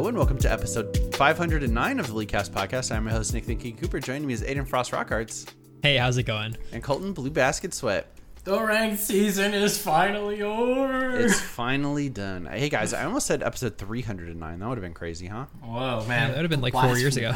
Hello and welcome to episode 509 of the Leaguecast podcast. I'm your host Nick Thinking Cooper. Joining me is Aiden Frost Rockarts Hey, how's it going? and Colton Blue Basket Sweat. The ranked season is finally over. It's finally done. Hey guys, I almost said episode 309. That would have been crazy, huh? Whoa, man. that would've been like four years ago.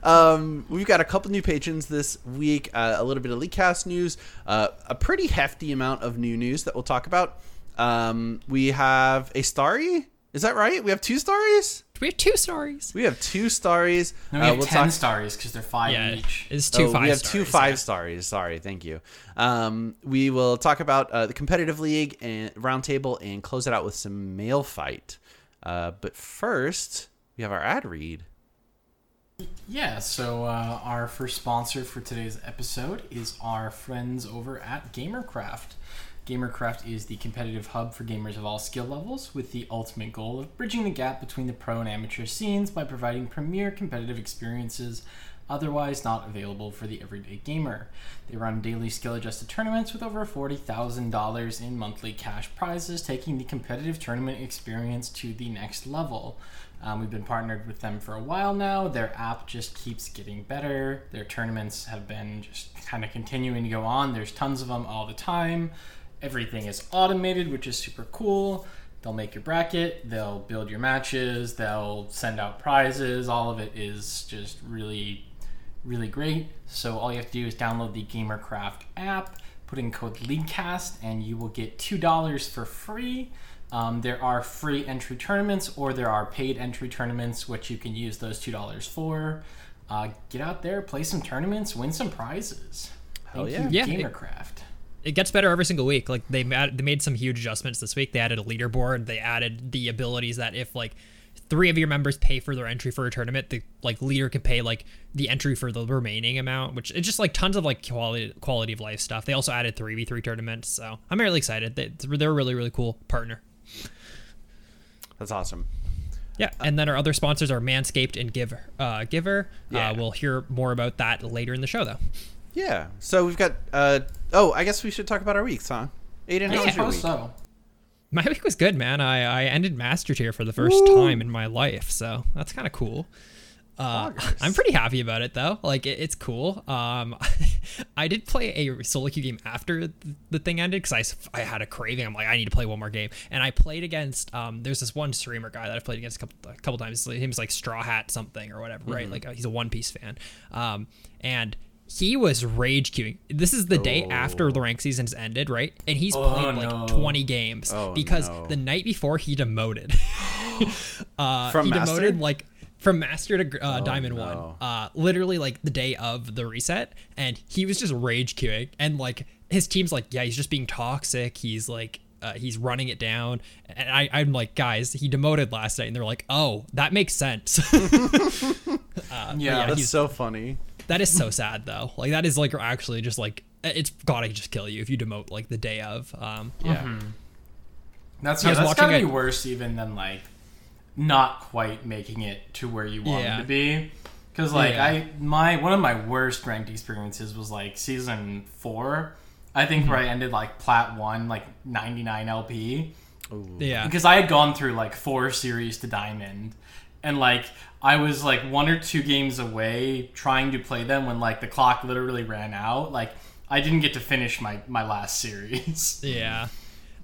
um, we've got a couple new patrons this week, uh, a little bit of Leaguecast news, uh, a pretty hefty amount of new news that we'll talk about. Um, we have a starry. Is that right? We have two stories. We have two stories. We have two stories. No, we Uh, have we'll ten talk- stars because they're five Yeah, each. it's two oh, five. we have two five yeah. stars. Sorry, thank you. Um, we will talk about uh, the competitive league and roundtable and close it out with some mail fight. Uh, but first, we have our ad read. Yeah, so uh, our first sponsor for today's episode is our friends over at Gamercraft. Gamercraft is the competitive hub for gamers of all skill levels with the ultimate goal of bridging the gap between the pro and amateur scenes by providing premier competitive experiences otherwise not available for the everyday gamer. They run daily skill adjusted tournaments with over $40,000 in monthly cash prizes, taking the competitive tournament experience to the next level. Um, we've been partnered with them for a while now. Their app just keeps getting better. Their tournaments have been just kind of continuing to go on. There's tons of them all the time. Everything is automated, which is super cool. They'll make your bracket, they'll build your matches, they'll send out prizes. All of it is just really, really great. So all you have to do is download the Gamercraft app, put in code LEAGUECAST, and you will get $2 for free. Um, there are free entry tournaments or there are paid entry tournaments, which you can use those $2 for. Uh, get out there, play some tournaments, win some prizes. Hell Thank yeah. you, Yeah, it- Gamercraft. It gets better every single week. Like they made, they made some huge adjustments this week. They added a leaderboard. They added the abilities that if like three of your members pay for their entry for a tournament, the like leader can pay like the entry for the remaining amount. Which it's just like tons of like quality quality of life stuff. They also added three v three tournaments. So I'm really excited. They, they're a really really cool partner. That's awesome. Yeah, and then our other sponsors are Manscaped and Giver. Uh, Giver. Yeah. Uh, we'll hear more about that later in the show, though. Yeah. So we've got. Uh, oh, I guess we should talk about our weeks, huh? Aiden, how I was your suppose week? so. My week was good, man. I, I ended Master Tier for the first time in my life, so that's kind of cool. Uh, I'm pretty happy about it though. Like it, it's cool. Um, I did play a solo queue game after th- the thing ended because I, I had a craving. I'm like I need to play one more game, and I played against. Um, there's this one streamer guy that I've played against a couple, a couple times. His name's like Straw Hat something or whatever, right? Like uh, he's a One Piece fan. Um, and he was rage queuing. This is the day after the rank season's ended, right? And he's Oh, played like no. 20 games Oh, because no. the night before he demoted. uh, From he Master? demoted like from master to uh, diamond no. one uh literally like the day of the reset and he was just rage queuing and like his team's like yeah he's just being toxic he's like uh, he's running it down and I, i'm like guys he demoted last night and they're like oh that makes sense Yeah, yeah, That's he's- so funny. That is so sad though like that is like actually just like it's gotta just kill you if you demote like the day of um Yeah. That's I yeah, was that's watching gotta be a- worse even than like not quite making it to where you want Yeah. to be. Because like Yeah. I my one of my worst ranked experiences was like season four. I think Mm-hmm. where I ended like plat one, like ninety nine LP. yeah Because I had gone through like four series to diamond, and like I was like one or two games away trying to play them when like the clock literally ran out. Like I didn't get to finish my my last series. Yeah.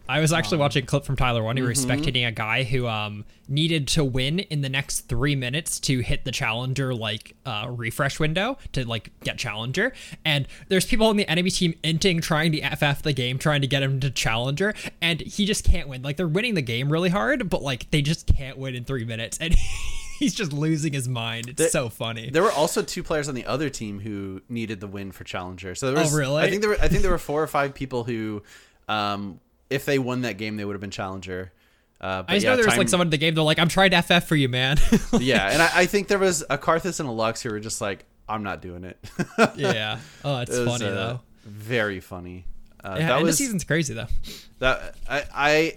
I was actually watching a clip from Tyler One. He was spectating a guy who um, needed to win in the next three minutes to hit the challenger like uh, refresh window to like get challenger. And there's people on the enemy team inting trying to FF the game, trying to get him to challenger, and he just can't win. Like they're winning the game really hard, but like they just can't win in three minutes, and he's just losing his mind. It's The- so funny. There were also two players on the other team who needed the win for challenger. So there Oh, was, really? I think there were I think there were four or five people who, um, if they won that game, they would have been challenger. Uh, but I just yeah, know there was like someone in the game. They're like, "I'm trying to FF for you, man." yeah, and I, I think there was a Karthus and a Lux who were just like, I'm not doing it. yeah. Oh, it's It was, funny uh, though. Very funny. Uh, Yeah, that was the season's crazy though. that I I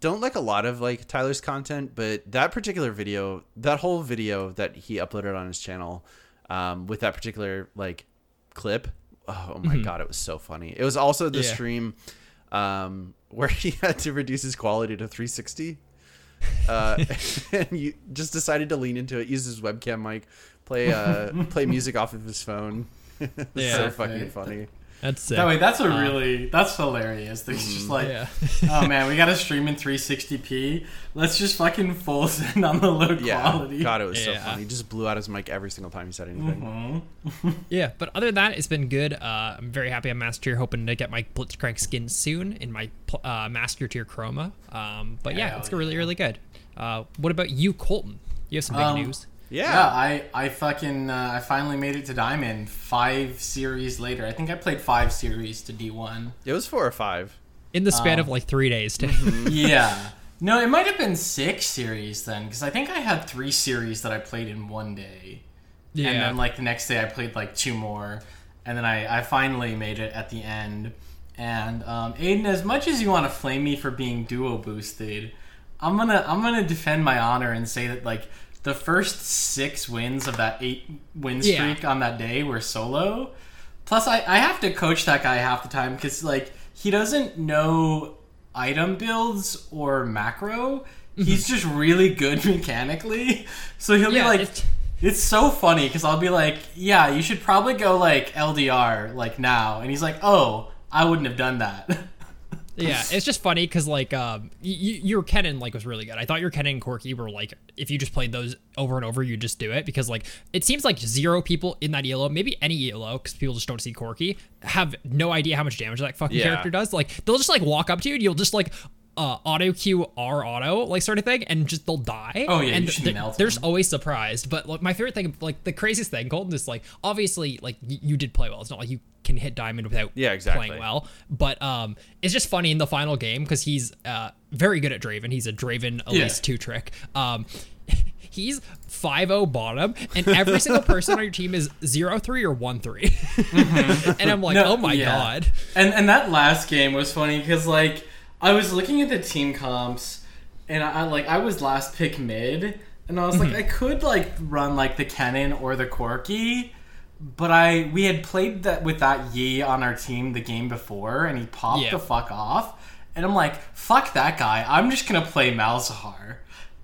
don't like a lot of like Tyler's content, but that particular video, that whole video that he uploaded on his channel, um, with that particular like clip oh my god, it was so funny. It was also the Mm-hmm. Yeah. stream um, where he had to reduce his quality to 360. Uh, and you just decided to lean into it, use his webcam mic, play uh, play music off of his phone. it's Yeah. so fucking Okay. funny. That's sick. That way, that's a really that's hilarious. It's just like, yeah. oh man, we got to stream in 360p. Let's just fucking full send on the low Yeah, quality. God, it was so Yeah. funny. He just blew out his mic every single time he said anything. Mm-hmm. Yeah, but other than that, it's been good. Uh, I'm very happy I'm Master Tier, hoping to get my Blitzcrank skin soon in my pl- uh, Master Tier Chroma. Um, but yeah, Hell it's really, really good. Uh, what about you, Colton? You have some big Um, news. Yeah, Yeah, I I fucking uh, I finally made it to diamond five series later. I think I played five series to D1. it was four or five. In the span um, of like three days, too. yeah. No, it might have been six series then, because I think I had three series that I played in one day. yeah. And then like the next day I played like two more. And then I, I finally made it at the end. And um, Aiden, as much as you want to flame me for being duo boosted, I'm gonna I'm gonna defend my honor and say that like the first six wins of that eight win Yeah. streak on that day were solo. Plus I, I have to coach that guy half the time because like he doesn't know item builds or macro. Mm-hmm. He's just really good mechanically. So he'll Yeah, be like it's- it's so funny because I'll be like, yeah, you should probably go like LDR like now, and he's like, oh, I wouldn't have done that. Yeah, it's just funny because like um, y- y- your Kennen like was really good. I thought your Kennen and Corki were like if you just played those over and over, you just do it because like it seems like zero people in that ELO, maybe any ELO, because people just don't see Corki, have no idea how much damage that fucking Yeah. character does. Like they'll just like walk up to you and you'll just like uh, auto Q R auto like sort of thing, and just they'll die. Oh, yeah, and should they're, melt they're them. just always surprised. But like my favorite thing, like the craziest thing, Golden is like obviously like y- you did play well. It's not like you can hit diamond without Yeah, exactly. playing well. But um, it's just funny in the final game because he's uh very good at Draven. He's a Draven Elise Yeah. two trick. Um, he's 5-0 bottom, and every single person on your team is 0-3 or 1-3. and I'm like, No, oh my yeah. god. And and that last game was funny because like I was looking at the team comps, and I, I like I was last pick mid, and I was Mm-hmm. like I could like run like the Kennen or the Corki, but I we had played that with that Yi on our team the game before, and he popped Yeah. the fuck off, and I'm like fuck that guy, I'm just gonna play Malzahar.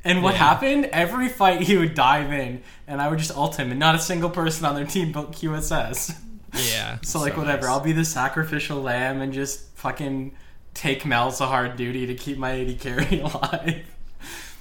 And what Yeah. happened? Every fight he would dive in, and I would just ult him, and not a single person on their team built QSS. Yeah. So like So whatever, nice. I'll be the sacrificial lamb and just fucking take Malzahar duty to keep my AD carry alive.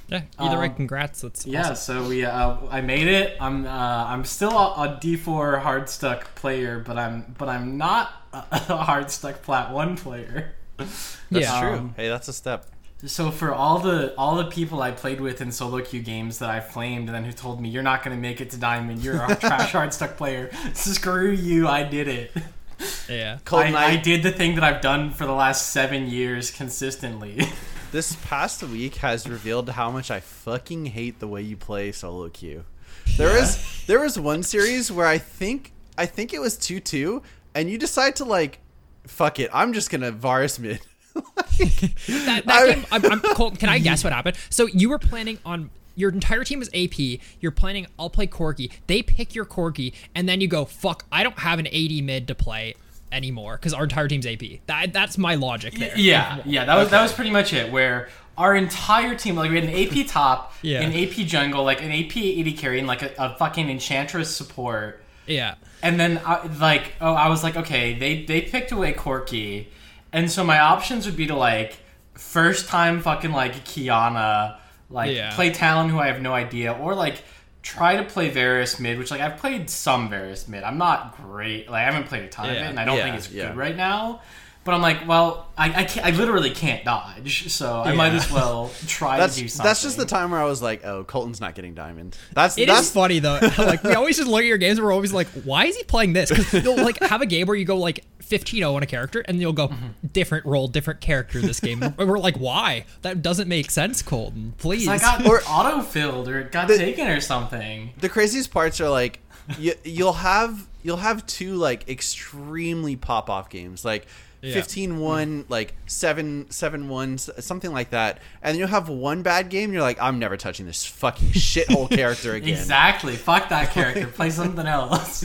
Yeah. Either way, Um, congrats. That's Yeah, so we uh, I made it. I'm uh, I'm still a, a D4 hard stuck player, but I'm but I'm not a, a hard stuck plat one player. That's Yeah. true. Um, hey, that's a step. So for all the all the people I played with in solo queue games that I flamed and then who told me you're not gonna make it to diamond, you're a trash hard stuck player. Screw you, I did it. Yeah. Cold I, night. I did the thing that I've done for the last seven years consistently. This past week has revealed how much I fucking hate the way you play solo queue. There was there was one series where I think I think it was two two, and you decide to like, fuck it, I'm just gonna Varus mid. That, that I- game, I'm, I'm, Colton, can I guess what happened? So you were planning on your entire team is AP. You're planning, I'll play Corki. They pick your Corki, and then you go, fuck, I don't have an AD mid to play anymore because our entire team's AP. That that's my logic there. yeah, yeah, that was that was pretty much it. Where our entire team, like we had an AP top, Yeah. an AP jungle, like an AP AD carry, and like a, a fucking enchantress support. Yeah. And then I, like oh, I was like, okay, they they picked away Corki, and so my options would be to like first time fucking like Qiyana, like Yeah. play Talon who I have no idea, or like try to play Varus mid, which like I've played some Varus mid. I'm not great, like I haven't played a ton of it, and I don't Yeah, think it's yeah. good right now. But I'm like, well, I I, can't, I literally can't dodge, so I might as well try That's to do something. that's just the time where I was like, oh, Colton's not getting diamond. That's It is that's funny though. like we always just look at your games and we're always like, why is he playing this? Because you'll like have a game where you go like 15-0 on a character and you'll go mm-hmm. different role, different character this game. and we're like, why? That doesn't make sense, Colton. Please. I got Or- auto filled or it got The- taken or something. the craziest parts are like you, you'll have you'll have two like extremely pop off games like Yeah. 15-1 like 7 7-1 s- something like that and then you'll have one bad game you're like i'm never touching this fucking shithole character again Exactly. Fuck that character. Play something else.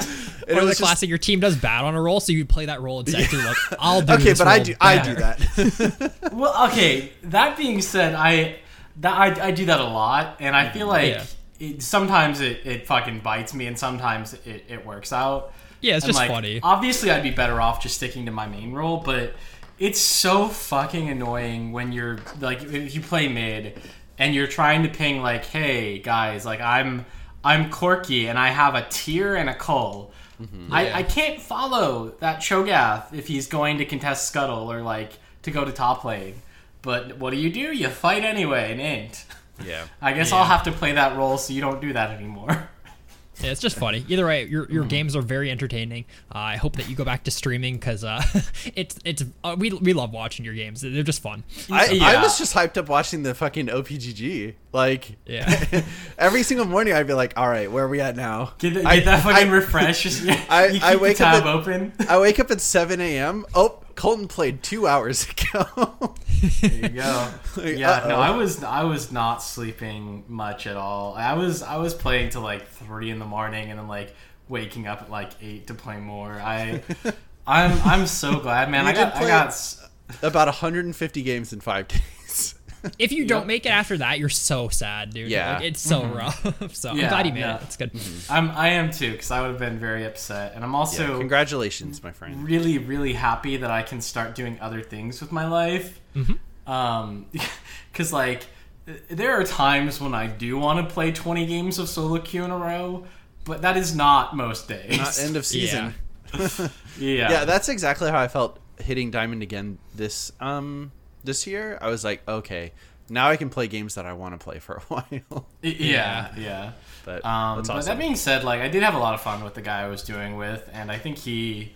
It or the just- classic, your team does bad on a role, so you play that role instead. You're like, I'll do okay this but i role do i do that well, okay. That being said, I that I, I do that a lot, and I feel mm-hmm. like Yeah. it, sometimes it, it fucking bites me, and sometimes it, it works out. Yeah, it's And, just like, funny. Obviously, I'd be better off just sticking to my main role, but it's so fucking annoying when you're like if you play mid and you're trying to ping like, "Hey guys, like I'm I'm Corki and I have a tear and a cull." Mm-hmm. I, I can't follow that Cho'Gath if he's going to contest Scuttle or like to go to top lane. But what do you do? You fight anyway and int. yeah I guess Yeah. I'll have to play that role so you don't do that anymore. Yeah, it's just funny. Either way, your Mm. your games are very entertaining. Uh, I hope that you go back to streaming because uh, it's it's uh, we we love watching your games. They're just fun. I, I was just hyped up watching the fucking OPGG. Like, Yeah. every single morning I'd be like, all right, where are we at now? Get, that- I- get that fucking I- refresh. I- you keep I wake the up tab at- open. I wake up at 7 a.m. Oh, Colton played two hours ago. There you go. Like, yeah, uh-oh. no, I was I was not sleeping much at all. I was I was playing till like three in the morning and then like waking up at like eight to play more. I I'm I'm so glad, man. You I got I got About 150 games in five days. If you don't make it after that, you're so sad, dude. Yeah. Like, it's so rough. so Mm-hmm. Yeah, I'm glad you made no. it. It's good. I'm I am too because I would have been very upset, and I'm also Yeah, congratulations, my friend. really really happy that I can start doing other things with my life. Mm-hmm. Um, because like there are times when I do want to play 20 games of solo queue in a row, but that is not most days. Not end of season. yeah. Yeah. that's exactly how I felt hitting diamond again this um this year. I was like, okay, now I can play games that I want to play for a while. Yeah, yeah. But Um, that's but that being said, like I did have a lot of fun with the guy I was doing with, and I think he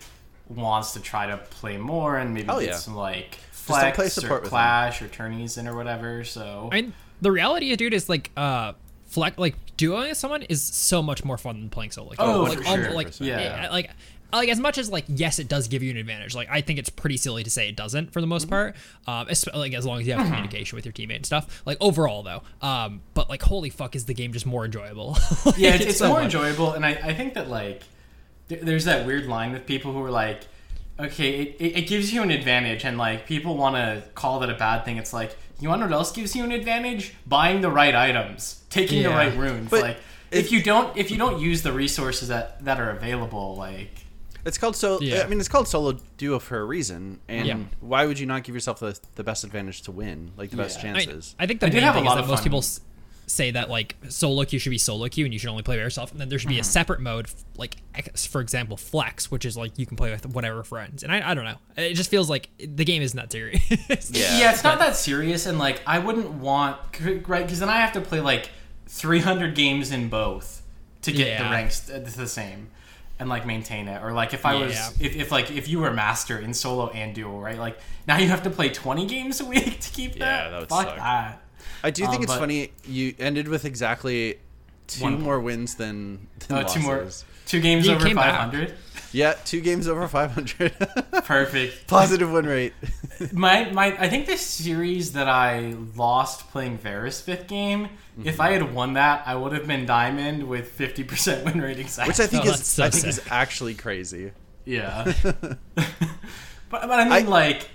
wants to try to play more and maybe Hell get yeah. some like don't play flex support or with him. clash or tourneys in or whatever. So I mean, the reality, dude, is like uh, flex like duoing with someone is so much more fun than playing solo. Like, Oh, like, for um, sure. like Yeah. eh, like. Like as much as like yes, it does give you an advantage. Like I think it's pretty silly to say it doesn't for the most part. Um, esp- like as long as you have communication with your teammate and stuff. Like overall though, um, but like holy fuck, is the game just more enjoyable? Like, yeah, it's, it's so more much- enjoyable, and I, I think that like th- there's that weird line with people who are like, okay, it, it, it gives you an advantage, and like people want to call that a bad thing. It's like you want to know what else gives you an advantage? Buying the right items, taking the right runes. But like if- if you don't if you don't use the resources that that are available, like It's called so. Yeah. I mean, it's called solo duo for a reason. And Yeah. why would you not give yourself the, the best advantage to win, like the best Yeah. I, chances? I think the I did main have a thing is lot that of most people s- say that like solo queue should be solo queue and you should only play by yourself, and then there should be Mm-hmm. a separate mode, like ex- for example, flex, which is like you can play with whatever friends. And I, I don't know, it just feels like the game isn't that serious. Yeah. yeah, it's not that serious, and like I wouldn't want right because then I have to play like 300 games in both to get the ranks the same and like maintain it or like if i was Yeah. if, if like if you were master in solo and duo right? Like now you have to play 20 games a week to keep that Yeah, that? would fuck suck. that. I do think Um, it's funny you ended with exactly two more wins than, than oh, two more. two games You over came back. 500 Yeah, two games over 500. perfect Positive win rate. my my I think this series that I lost playing Varus fifth game. Mm-hmm. If I had won that, I would have been diamond with fifty percent win rate exactly. Which I think Oh, is so I think is actually crazy. Yeah. but, but I mean, I- like,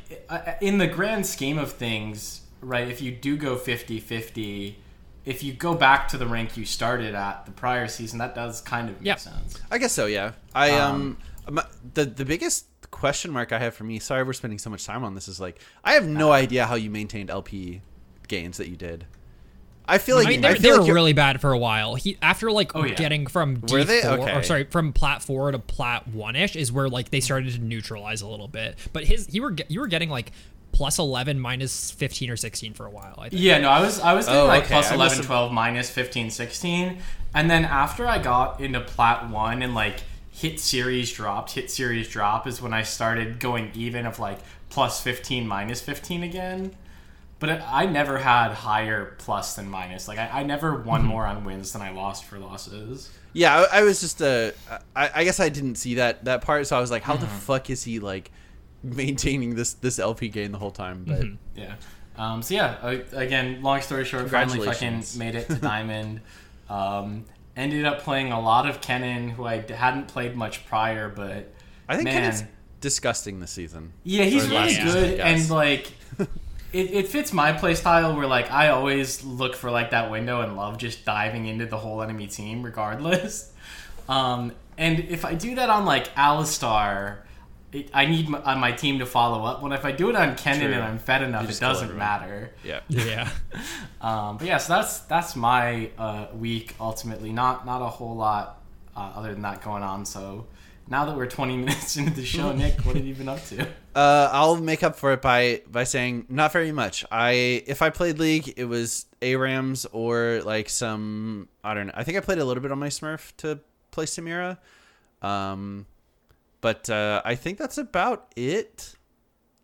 in the grand scheme of things, right, if you do go 50 50, if you go back to the rank you started at the prior season, that does kind of make Yep. sense. I guess so, yeah. I um, my- the the biggest question mark I have for me, sorry we're spending so much time on this is like I have no idea how you maintained LP gains that you did. I feel like I mean, I they, feel they like were you're- really bad for a while. He after like Oh, yeah. getting from D Were they? four Okay. or sorry from plat four to plat one ish is where like they started to neutralize a little bit. But his you were you were getting like plus eleven minus fifteen or sixteen for a while. I think. Yeah, no, I was I was doing Oh, like okay. plus 11, have- 12, minus 15, 16. And then after I got into plat 1 and like hit series dropped, hit series drop is when I started going even of like plus 15, minus 15 again. but it, I never had higher plus than minus. Like I, I never won Mm-hmm. more on wins than I lost for losses. Yeah, I, I was just uh, I, I guess I didn't see that that part, so I was like, how the fuck is he like maintaining this this LP gain the whole time? But Yeah. Um, so yeah, uh, again, long story short, finally fucking made it to Diamond. um, ended up playing a lot of Kennen, who I hadn't played much prior, but I think man, it's disgusting this season. yeah, he's or really season, good, and like. It, it fits my play style where like I always look for like that window and love just diving into the whole enemy team regardless. Um, and if I do that on like Alistar, it, I need my, uh, my team to follow up. When if I do it on Kennen True. and I'm fed enough, it doesn't matter. Yeah. Yeah. Um, but yeah, so that's that's my uh, week ultimately. Not not a whole lot uh, other than that going on. So now that we're 20 minutes into the show, Nick, what have you been up to? Uh, I'll make up for it by by saying not very much. I if I played League, it was ARAMs or like some I don't know. I think I played a little bit on my Smurf to play Samira. Um, but uh, I think that's about it.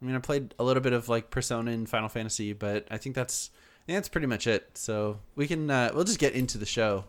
I mean, I played a little bit of like Persona and Final Fantasy, but I think that's I think that's pretty much it. So we can uh, we'll just get into the show.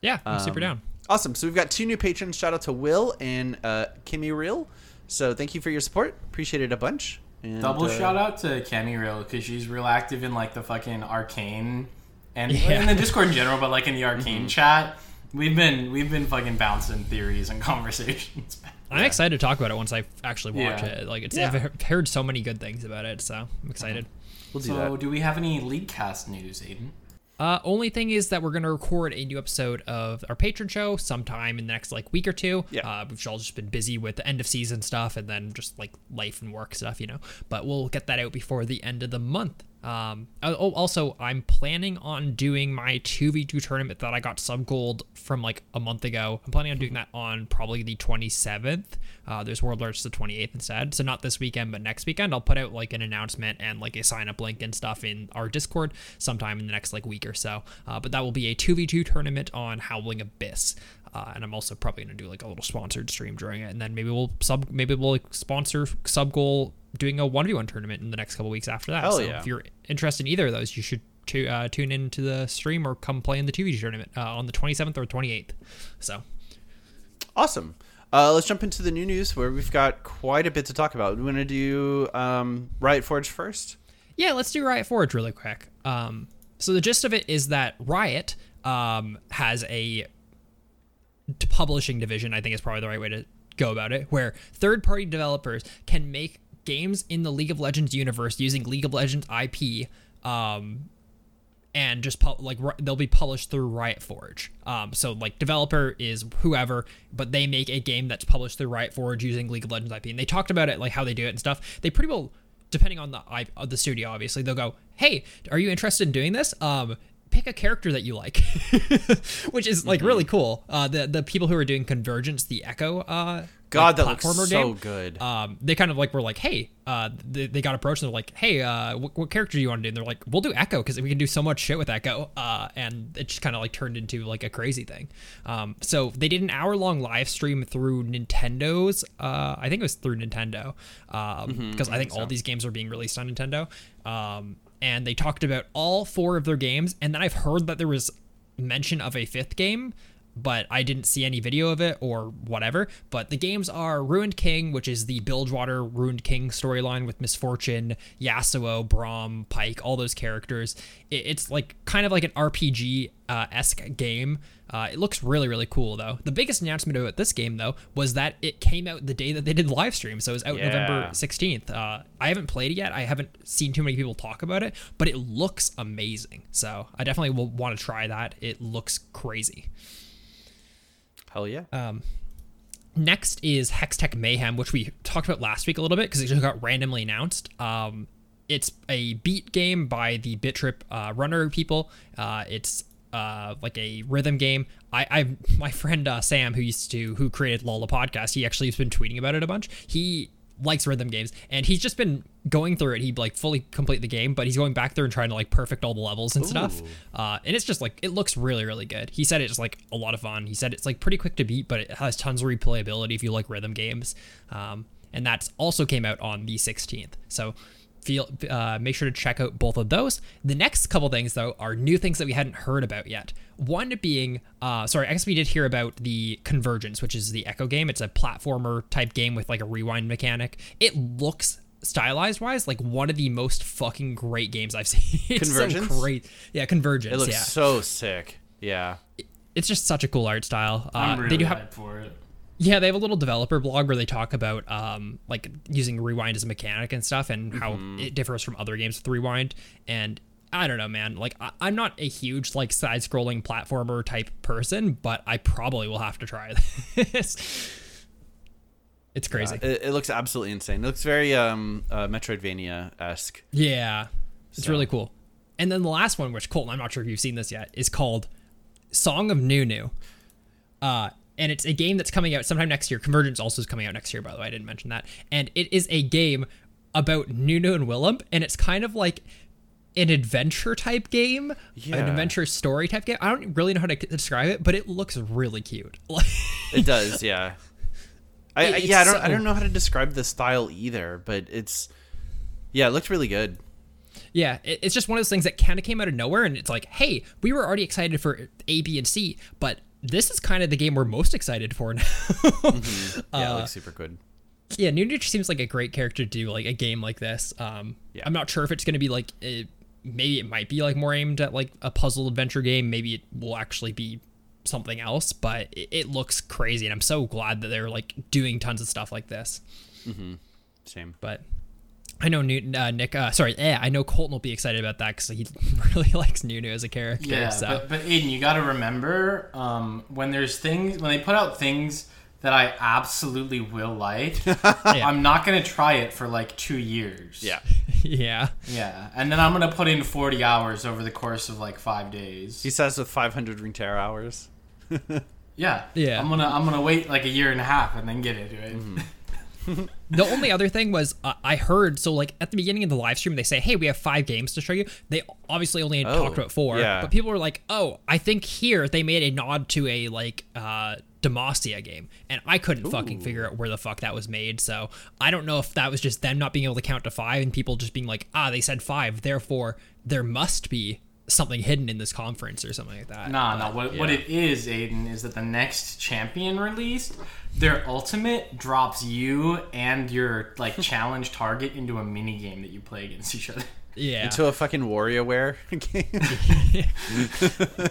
Yeah. I'm super Um, down. Awesome. So we've got two new patrons. Shout out to Will and uh, Kimmy Real. So thank you for your support. Appreciate it a bunch. And, Double uh, shout out to Kimmy Real because she's real active in like the fucking arcane and Yeah. in the Discord in general, but like in the arcane Mm-hmm. chat. We've been we've been fucking bouncing theories and conversations. I'm excited to talk about it once I actually watch Yeah. it. Like, it's Yeah. I've heard so many good things about it, so I'm excited. We'll do so, that. do we have any league cast news, Aiden? Uh, only thing is that we're gonna record a new episode of our patron show sometime in the next like week or two. Yeah. Uh, we've all just been busy with the end of season stuff and then just like life and work stuff, you know. But we'll get that out before the end of the month. Um, oh, also, I'm planning on doing my 2v2 tournament that I got sub gold from like a month ago. I'm planning on doing that on probably the 27th. Uh, there's World Arts the 28th instead. So not this weekend, but next weekend. I'll put out like an announcement and like a sign up link and stuff in our Discord sometime in the next like week or so. Uh, but that will be a 2v2 tournament on Howling Abyss. Uh, and I'm also probably gonna do like a little sponsored stream during it, and then maybe we'll sub, maybe we'll like, sponsor sub goal doing a one v one tournament in the next couple weeks after that. Hell so yeah. if you're interested in either of those, you should uh, tune into the stream or come play in the 2v2 tournament uh, on the 27th or 28th. So Awesome. Uh, let's jump into the new news where we've got quite a bit to talk about. We want to do um, Riot Forge first. Yeah, let's do Riot Forge really quick. Um, so the gist of it is that Riot um, has a publishing division. I think is probably the right way to go about it, where third-party developers can make games in the League of Legends universe using League of Legends IP. Um, and just pu- like they'll be published through Riot Forge. Um, so like developer is whoever, but they make a game that's published through Riot Forge using League of Legends IP. And they talked about it like how they do it and stuff. They pretty well, depending on the I- of the studio, obviously they'll go, "Hey, are you interested in doing this? Um, pick a character that you like," which is like really cool. Uh, the the people who are doing Convergence, the Ekko, uh, God, like, that looks so game, good. um, they kind of like were like, hey, uh, they, they got approached and they're like, hey, uh, what, what character do you want to do? And they're like, we'll do Ekko because we can do so much shit with Ekko. Uh, and it just kind of like turned into like a crazy thing. Um, so they did an hour long live stream through Nintendo's, uh, I think it was through Nintendo, um, because I think all these games are being released on Nintendo. Um, and they talked about all four of their games. And then I've heard that there was mention of a fifth game but I didn't see any video of it or whatever. But the games are Ruined King, which is the Bilgewater Ruined King storyline with Miss Fortune, Yasuo, Braum, Pyke, all those characters. It's like kind of like an RPG esque game. Uh, it looks really, really cool though. The biggest announcement about this game though was that it came out the day that they did live stream, so it was out Yeah. November 16th. Uh, I haven't played it yet. I haven't seen too many people talk about it, but it looks amazing. So I definitely will want to try that. It looks crazy. Hell yeah. Um, next is Hextech Mayhem, which we talked about last week a little bit because it just got randomly announced. Um, it's a beat game by the Bit.Trip uh, runner people. Uh, it's uh, like a rhythm game. I, I my friend uh, Sam, who used to who created Lola podcast, he actually has been tweeting about it a bunch. He likes rhythm games, and he's just been going through it. He like fully complete the game, but he's going back there and trying to like perfect all the levels and stuff. Uh, and it's just like it looks really really good. He said it's like a lot of fun. He said it's like pretty quick to beat, but it has tons of replayability if you like rhythm games. Um, and that's also came out on the 16th. So feel uh, make sure to check out both of those. The next couple things though are new things that we hadn't heard about yet. One being, uh, sorry, I guess we did hear about the Convergence, which is the Ekko game. It's a platformer type game with like a rewind mechanic. It looks stylized wise like one of the most fucking great games I've seen. it's Convergence? so great. Yeah, Convergence. It looks yeah, so sick. Yeah. it's just such a cool art style. Uh, I'm really they do have for it. Yeah, they have a little developer blog where they talk about um, like using rewind as a mechanic and stuff, and how Mm-hmm. it differs from other games with rewind. And I don't know, man. Like I- I'm not a huge like side-scrolling platformer type person, but I probably will have to try this. it's crazy. It, it looks absolutely insane. It looks very um uh, Metroidvania esque. Yeah, it's So- really cool. And then the last one, which Colton, I'm not sure if you've seen this yet, is called Song of Nunu. Uh, and it's a game that's coming out sometime next year. Convergence also is coming out next year, by the way. I didn't mention that. And it is a game about Nunu and Willem, and it's kind of like an adventure type game, Yeah. an adventure story type game. I don't really know how to describe it, but it looks really cute. It does, yeah. I, I yeah, I don't I don't know how to describe the style either, but it's yeah, it looked really good. Yeah, it- it's just one of those things that kind of came out of nowhere, and it's like, hey, we were already excited for A, B, and C, but this is kind of the game we're most excited for now. Mm-hmm. Yeah, uh, it looks super good. yeah, just seems like a great character to do like a game like this. Um, Yeah. I'm not sure if it's going to be like, a, maybe it might be like more aimed at like a puzzle adventure game. Maybe it will actually be something else, but it, it looks crazy, and I'm so glad that they're like doing tons of stuff like this. Mm-hmm. Same. But I know Newton, uh, Nick. Uh, sorry, yeah, I know Colton will be excited about that because he really likes Nunu as a character. Yeah, so. but, but Aiden, you got to remember um, when there's things when they put out things that I absolutely will like, I'm not gonna try it for like two years. Yeah. yeah, yeah, and then I'm gonna put in 40 hours over the course of like five days. He says with 500 Runeterra hours. yeah, Yeah. I'm gonna I'm gonna wait like a year and a half and then get into it. Mm-hmm. The only other thing was uh, I heard so like at the beginning of the live stream they say hey we have five games to show you they obviously only had Oh, talked about four yeah. but people were like oh I think here they made a nod to a like uh Demacia game and I couldn't fucking figure out where the fuck that was made so I don't know if that was just them not being able to count to five and people just being like ah they said five therefore there must be something hidden in this conference or something like that Nah, nah. What, what yeah. it is, Aiden, is that the next champion released, their ultimate drops you and your like challenge target into a mini game that you play against each other. yeah Into a fucking WarioWare game.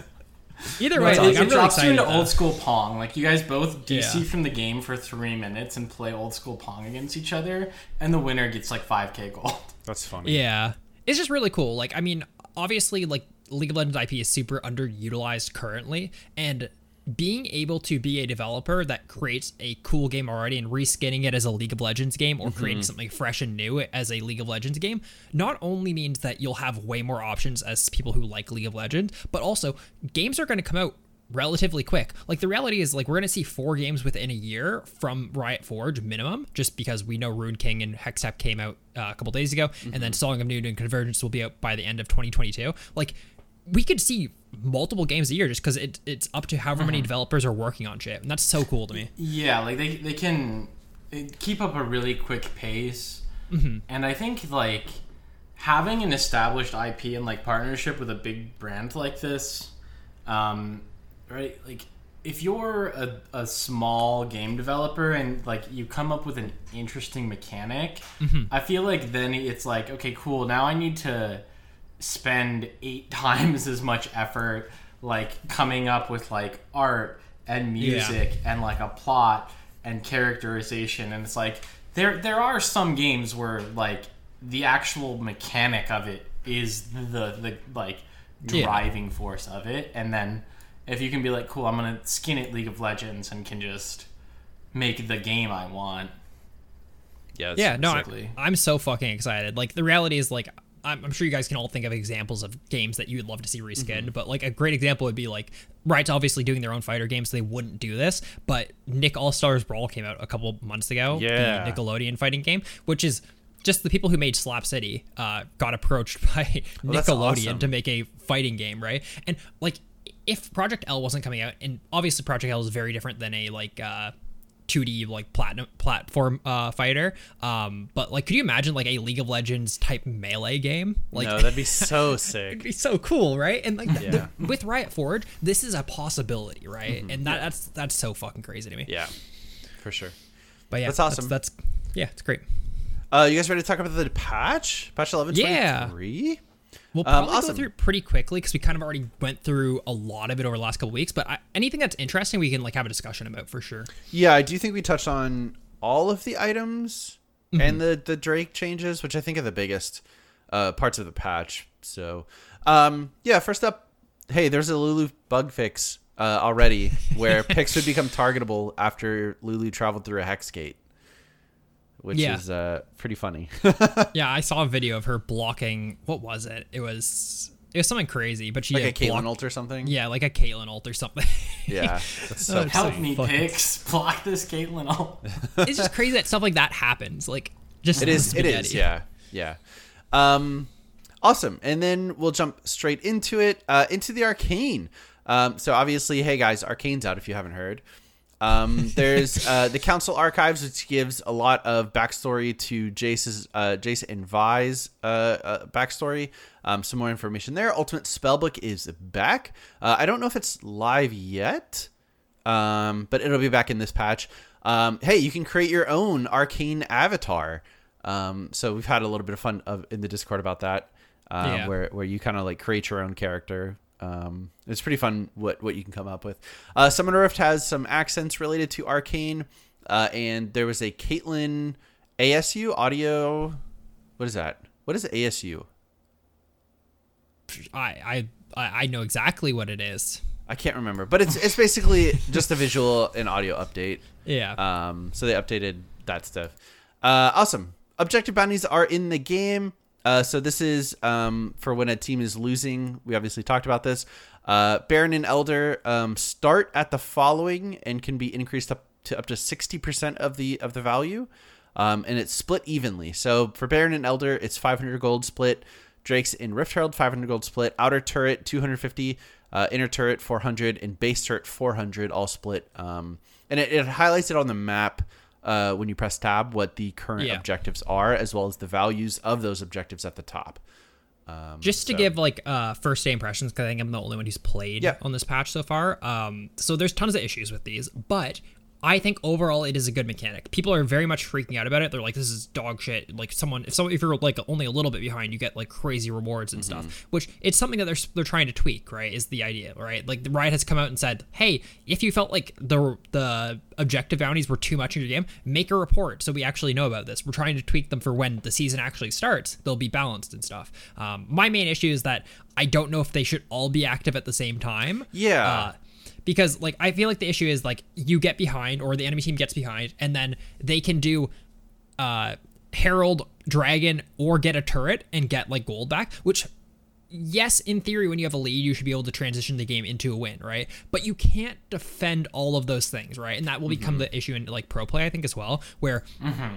either way It, like, it I'm really drops you excited into about old school Pong. Like you guys both DC Yeah. from the game for three minutes and play old school Pong against each other, and the winner gets like 5k gold. That's funny. Yeah. It's just really cool. Like, I mean, obviously, like, League of Legends IP is super underutilized currently, and being able to be a developer that creates a cool game already and reskinning it as a League of Legends game or creating mm-hmm. something fresh and new as a League of Legends game not only means that you'll have way more options as people who like League of Legends, but also games are going to come out relatively quick. Like the reality is like we're going to see four games within a year from Riot Forge minimum just because we know Ruined King and Hextech came out uh, a couple days ago and then Song of Nunu and Convergence will be out by the end of 2022. Like we could see multiple games a year just because it, it's up to however many developers are working on shit and that's so cool to me. Yeah, like they they can keep up a really quick pace, and I think like having an established IP and like partnership with a big brand like this, um, right? Like if you're a, a small game developer and like you come up with an interesting mechanic, mm-hmm. I feel like then it's like okay, cool. Now I need to spend eight times as much effort like coming up with like art and music and like a plot and characterization and it's like there there are some games where like the actual mechanic of it is the the like Yeah. driving force of it and then if you can be like cool I'm going to skin it League of Legends and can just make the game I want Yeah. yeah no I, Exactly. i'm so fucking excited like the reality is like I'm, I'm sure you guys can all think of examples of games that you would love to see reskinned but like a great example would be like riot's obviously doing their own fighter games so they wouldn't do this but nick all-stars brawl came out a couple months ago Yeah. the nickelodeon fighting game which is just the people who made Slap City uh, got approached by that's Nickelodeon awesome. to make a fighting game, right? And like, if Project L wasn't coming out, and obviously Project L is very different than a like uh, 2D like platinum platform uh, fighter. Um, but like, could you imagine like a League of Legends type melee game? Like, no, that'd be so sick. it'd be so cool, right? And like, Yeah. the- with Riot Forge, this is a possibility, right? And that, that's that's so fucking crazy to me. Yeah, for sure. But yeah, That's awesome. That's, yeah, it's great. Uh, you guys ready to talk about the patch? Patch eleven Yeah. twenty three. We'll Um, probably awesome. go through pretty quickly because we kind of already went through a lot of it over the last couple weeks. But I, anything that's interesting, we can like have a discussion about for sure. Yeah, I do think we touched on all of the items Mm-hmm. and the the Drake changes, which I think are the biggest uh, parts of the patch. So, um, yeah. First up, hey, there's a Lulu bug fix uh, already where Pix would become targetable after Lulu traveled through a hex gate, which Yeah. is uh, pretty funny. Yeah, I saw a video of her blocking. What was it? It was it was something crazy, but she like a Caitlyn blocked- ult or something. Yeah, like a Caitlyn ult or something. yeah. That's so Oh, Help me, fucking- Pix. Block this Caitlyn ult. it's just crazy that stuff like that happens. Like just It is. It spaghetti. is. Yeah. Yeah. Um, awesome. And then we'll jump straight into it. Uh, into the arcane. Um, so obviously, hey guys, arcane's out if you haven't heard. Um, there's uh, the council archives, which gives a lot of backstory to Jace's, uh, Jace and Vi's uh, uh, backstory. Um, some more information there. Ultimate Spellbook is back. Uh, I don't know if it's live yet um, but it'll be back in this patch. Um, hey, you can create your own arcane avatar. Um, so we've had a little bit of fun of, in the Discord about that, um, Yeah. where where you kind of like create your own character. Um, it's pretty fun what what you can come up with. Uh, Summoner Rift has some accents related to arcane, uh, and there was a Caitlyn ASU audio. What is that? What is ASU? I, I I I know exactly what it is. I can't remember, but it's it's basically just a visual and audio update. Yeah. Um, so they updated that stuff. Uh, awesome. Objective bounties are in the game. Uh, so this is um, for when a team is losing. We obviously talked about this. Uh, Baron and Elder um, start at the following and can be increased up to up to sixty percent of the of the value, um, and it's split evenly. So for Baron and Elder, it's five hundred gold split. Drake's in Rift Herald, 500 gold split. Outer turret, 250. Uh, inner turret, 400. And base turret, 400, all split. Um, and it, it highlights it on the map uh, when you press tab what the current Yeah. objectives are, as well as the values of those objectives at the top. Um, just to so- give like uh first day impressions because i think i'm the only one who's played Yeah. on this patch so far um so there's tons of issues with these but I think overall it is a good mechanic. People are very much freaking out about it. They're like, "This is dog shit." Like someone, if someone, if you're like only a little bit behind, you get like crazy rewards and Mm-hmm. stuff. Which it's something that they're they're trying to tweak, right? Is the idea, right? Like the Riot has come out and said, "Hey, if you felt like the the objective bounties were too much in your game, make a report so we actually know about this. We're trying to tweak them for when the season actually starts. They'll be balanced and stuff." Um, my main issue is that I don't know if they should all be active at the same time. Yeah. Uh, because like I feel like the issue is like you get behind or the enemy team gets behind and then they can do uh herald dragon or get a turret and get like gold back which yes in theory when you have a lead you should be able to transition the game into a win right? But you can't defend all of those things right? And that will become the issue in like pro play i think as well where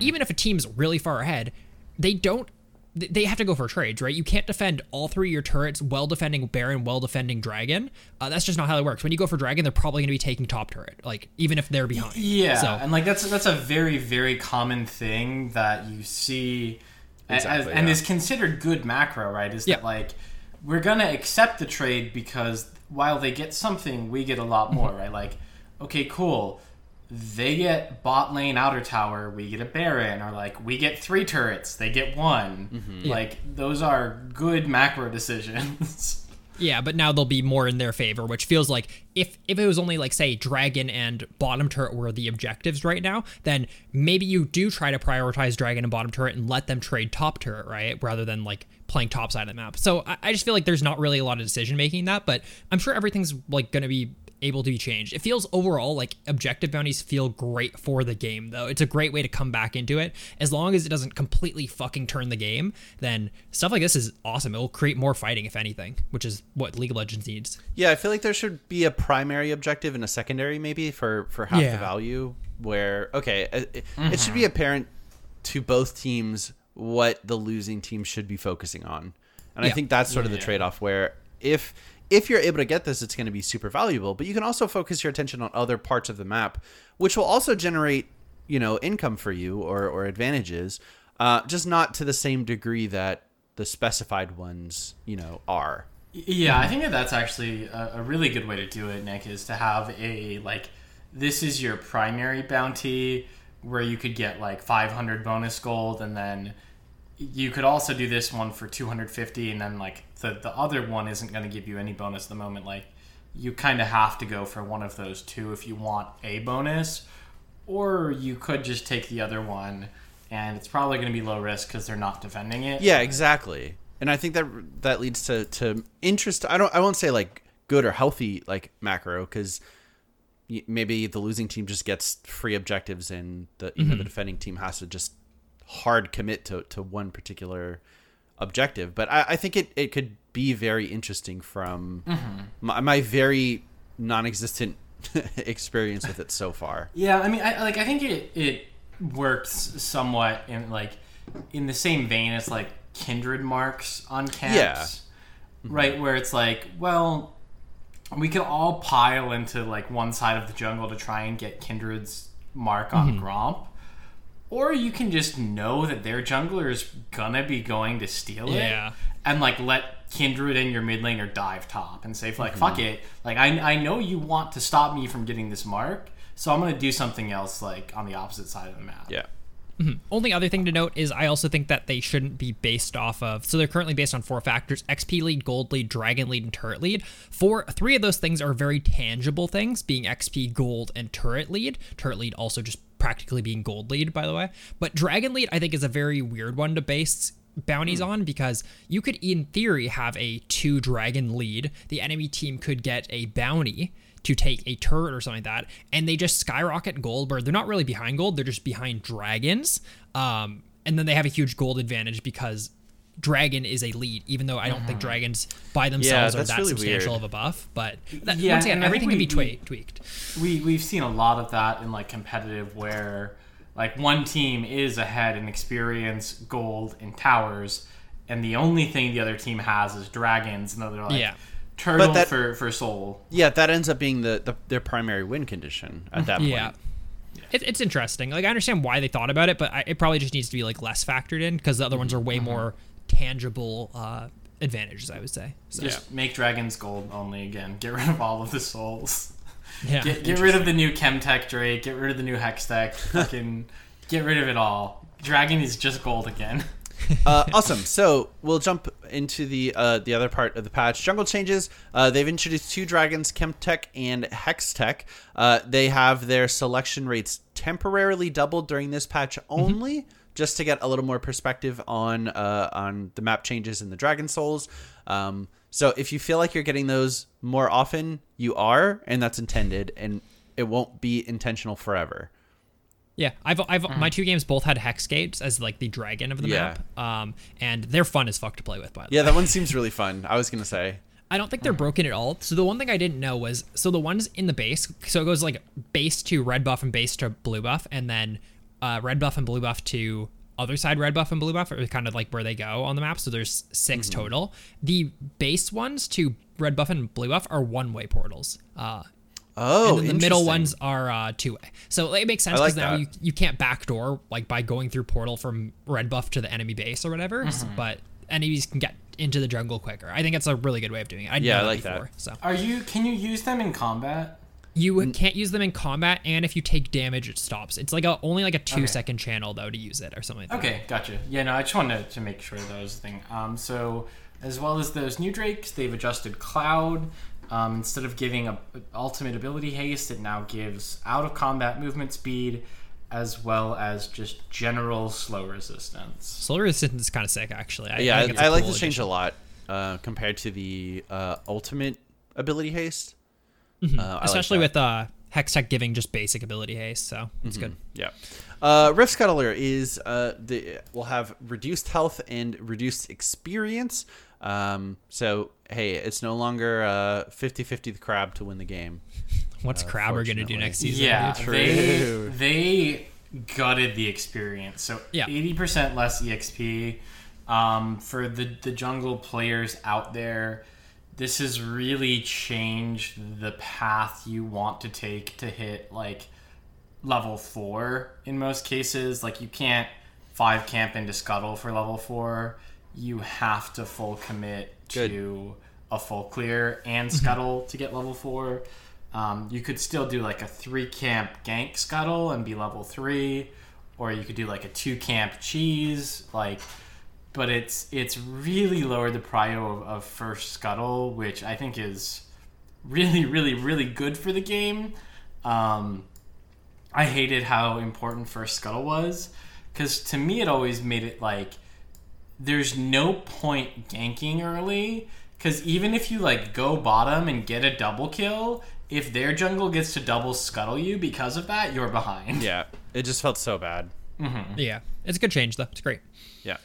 even if a team's really far ahead they don't they have to go for trades, right? You can't defend all three of your turrets well defending Baron, well defending Dragon. Uh, that's just not how it works. When you go for Dragon, they're probably going to be taking top turret, like even if they're behind. Yeah, So and like that's that's a very very common thing that you see, a- as, Exactly, and is considered good macro, right? Is Yeah. that like we're gonna accept the trade because while they get something, we get a lot more, Mm-hmm. right? Like, okay, cool. They get bot lane outer tower, we get a Baron, or like we get three turrets, they get one. Mm-hmm. Like those are good macro decisions. yeah, but now they'll be more in their favor, which feels like if if it was only like say Dragon and bottom turret were the objectives right now, then maybe you do try to prioritize Dragon and bottom turret and let them trade top turret, right? Rather than like playing top side of the map. So I, I just feel like there's not really a lot of decision making in that, but I'm sure everything's like going to be able to be changed. It feels overall like objective bounties feel great for the game though. It's a great way to come back into it. As long as it doesn't completely fucking turn the game, then stuff like this is awesome. It will create more fighting if anything, which is what League of Legends needs. Yeah, I feel like there should be a primary objective and a secondary maybe for for half Yeah. the value. Where okay, uh, it, it should be mm-hmm. apparent to both teams what the losing team should be focusing on, and I think that's sort of the Yeah. trade off. Where if if you're able to get this, it's going to be super valuable. But you can also focus your attention on other parts of the map, which will also generate, you know, income for you or, or advantages, uh, just not to the same degree that the specified ones, you know, are. Yeah, I think that that's actually a, a really good way to do it, Nick, is to have a, like, this is your primary bounty where you could get, like, 500 bonus gold, and then you could also do this one for 250, and then, like, the, the other one isn't going to give you any bonus at the moment. Like, you kind of have to go for one of those two if you want a bonus, or you could just take the other one, and it's probably going to be low risk because they're not defending it. Yeah, exactly. And I think that that leads to to interest. I don't. I won't say like good or healthy like macro because maybe the losing team just gets free objectives and the you know the mm-hmm. defending team has to just hard commit to to one particular objective. But I, I think it it could be very interesting from mm-hmm. my, my very non-existent experience with it so far. Yeah, I mean, I like. I think it it works somewhat in like in the same vein as like kindred marks on camps, Yeah. Mm-hmm. right? Where it's like, well, we can all pile into like one side of the jungle to try and get kindred's mark on mm-hmm. Gromp. Or you can just know that their jungler is gonna be going to steal it, Yeah. and like let Kindred and your mid laner dive top and say like fuck mm-hmm. it, like I I know you want to stop me from getting this mark, so I'm gonna do something else like on the opposite side of the map. Yeah. Mm-hmm. Only other thing to note is I also think that they shouldn't be based off of. So they're currently based on four factors: XP lead, gold lead, dragon lead, and turret lead. Four, three of those things are very tangible things, being XP, gold, and turret lead. Turret lead also just practically being gold lead, by the way. But dragon lead, I think, is a very weird one to base bounties hmm. on because you could, in theory, have a two dragon lead. The enemy team could get a bounty to take a turret or something like that, and they just skyrocket gold where they're not really behind gold, they're just behind dragons. Um, and then they have a huge gold advantage because dragon is a lead, even though I don't think dragons by themselves are that really substantial weird. of a buff. But that, Yeah, once again, and I think everything can be we- tweaked. We we've seen a lot of that in like competitive where like one team is ahead in experience, gold, and towers, and the only thing the other team has is dragons, and they're like Yeah. Turtle But that- for for soul. Yeah, that ends up being the, the their primary win condition at that point. Yeah. It, it's interesting. Like I understand why they thought about it, but I, it probably just needs to be like less factored in because the other ones are way more tangible uh, advantages. I would say. So, Just make dragons gold only again. Get rid of all of the souls. yeah. Get, get rid of the new Chemtech Drake. Get rid of the new Hextech. Fucking get rid of it all. Dragon is just gold again. Uh, awesome. So we'll jump into the uh, the other part of the patch. Jungle changes. Uh, they've introduced two dragons, Chemtech and Hextech. Uh, they have their selection rates temporarily doubled during this patch only, just to get a little more perspective on uh, on the map changes in the Dragon Souls. Um, so if you feel like you're getting those more often, you are, and that's intended, and it won't be intentional forever. Yeah, I've, I've my two games both had hex gates as like the dragon of the Yeah. map, um, and they're fun as fuck to play with. By the way. Yeah, way, that one seems really fun. I was gonna say. I don't think they're broken at all. So the one thing I didn't know was so the ones in the base, so it goes like base to red buff and base to blue buff, and then uh, red buff and blue buff to other side red buff and blue buff are kind of like where they go on the map. So there's 6 total. The base ones to red buff and blue buff are one way portals. Uh, Oh, and the middle ones are uh, two way. So it makes sense because like now that. you, you can't backdoor like by going through portal from red buff to the enemy base or whatever. Mm-hmm. But enemies can get into the jungle quicker. I think it's a really good way of doing it. I didn't Yeah, I that like that. So Are you? Can you use them in combat? you can't use them in combat, and if you take damage, it stops. It's like a only like a two second channel though to use it or something like that. Okay, gotcha. Yeah, no, I just wanted to make sure that was the thing. Um, so as well as those new drakes, they've adjusted cloud. Um, instead of giving a, a ultimate ability haste, it now gives out of combat movement speed, as well as just general slow resistance. Slow resistance is kind of sick actually. I, yeah, I, I, think it's like cool this change a lot uh, compared to the uh, ultimate ability haste. Uh, I like Mm-hmm. especially that. with uh, Hextech giving just basic ability haste. So it's good. yeah. Uh, Rift Scuttler is uh, the will have reduced health and reduced experience. Um, so hey, it's no longer uh, 50-50 the crab to win the game. What's Crabber gonna do next season? Yeah, they they gutted the experience. So Yeah. eighty percent less exp um, for the the jungle players out there. this has really changed the path you want to take to hit like level four in most cases. Like you can't five camp into scuttle for level four. You have to full commit Good. to a full clear and scuttle to get level four. Um, you could still do like a three camp gank scuttle and be level three, or you could do like a two camp cheese, like. But it's it's really lowered the prio of, of first scuttle, which I think is really, really, really good for the game. Um, I hated how important first scuttle was because to me it always made it like there's no point ganking early because even if you like go bottom and get a double kill, if their jungle gets to double scuttle you because of that, you're behind. Yeah, it just felt so bad. Yeah, it's a good change though. It's great. Yeah.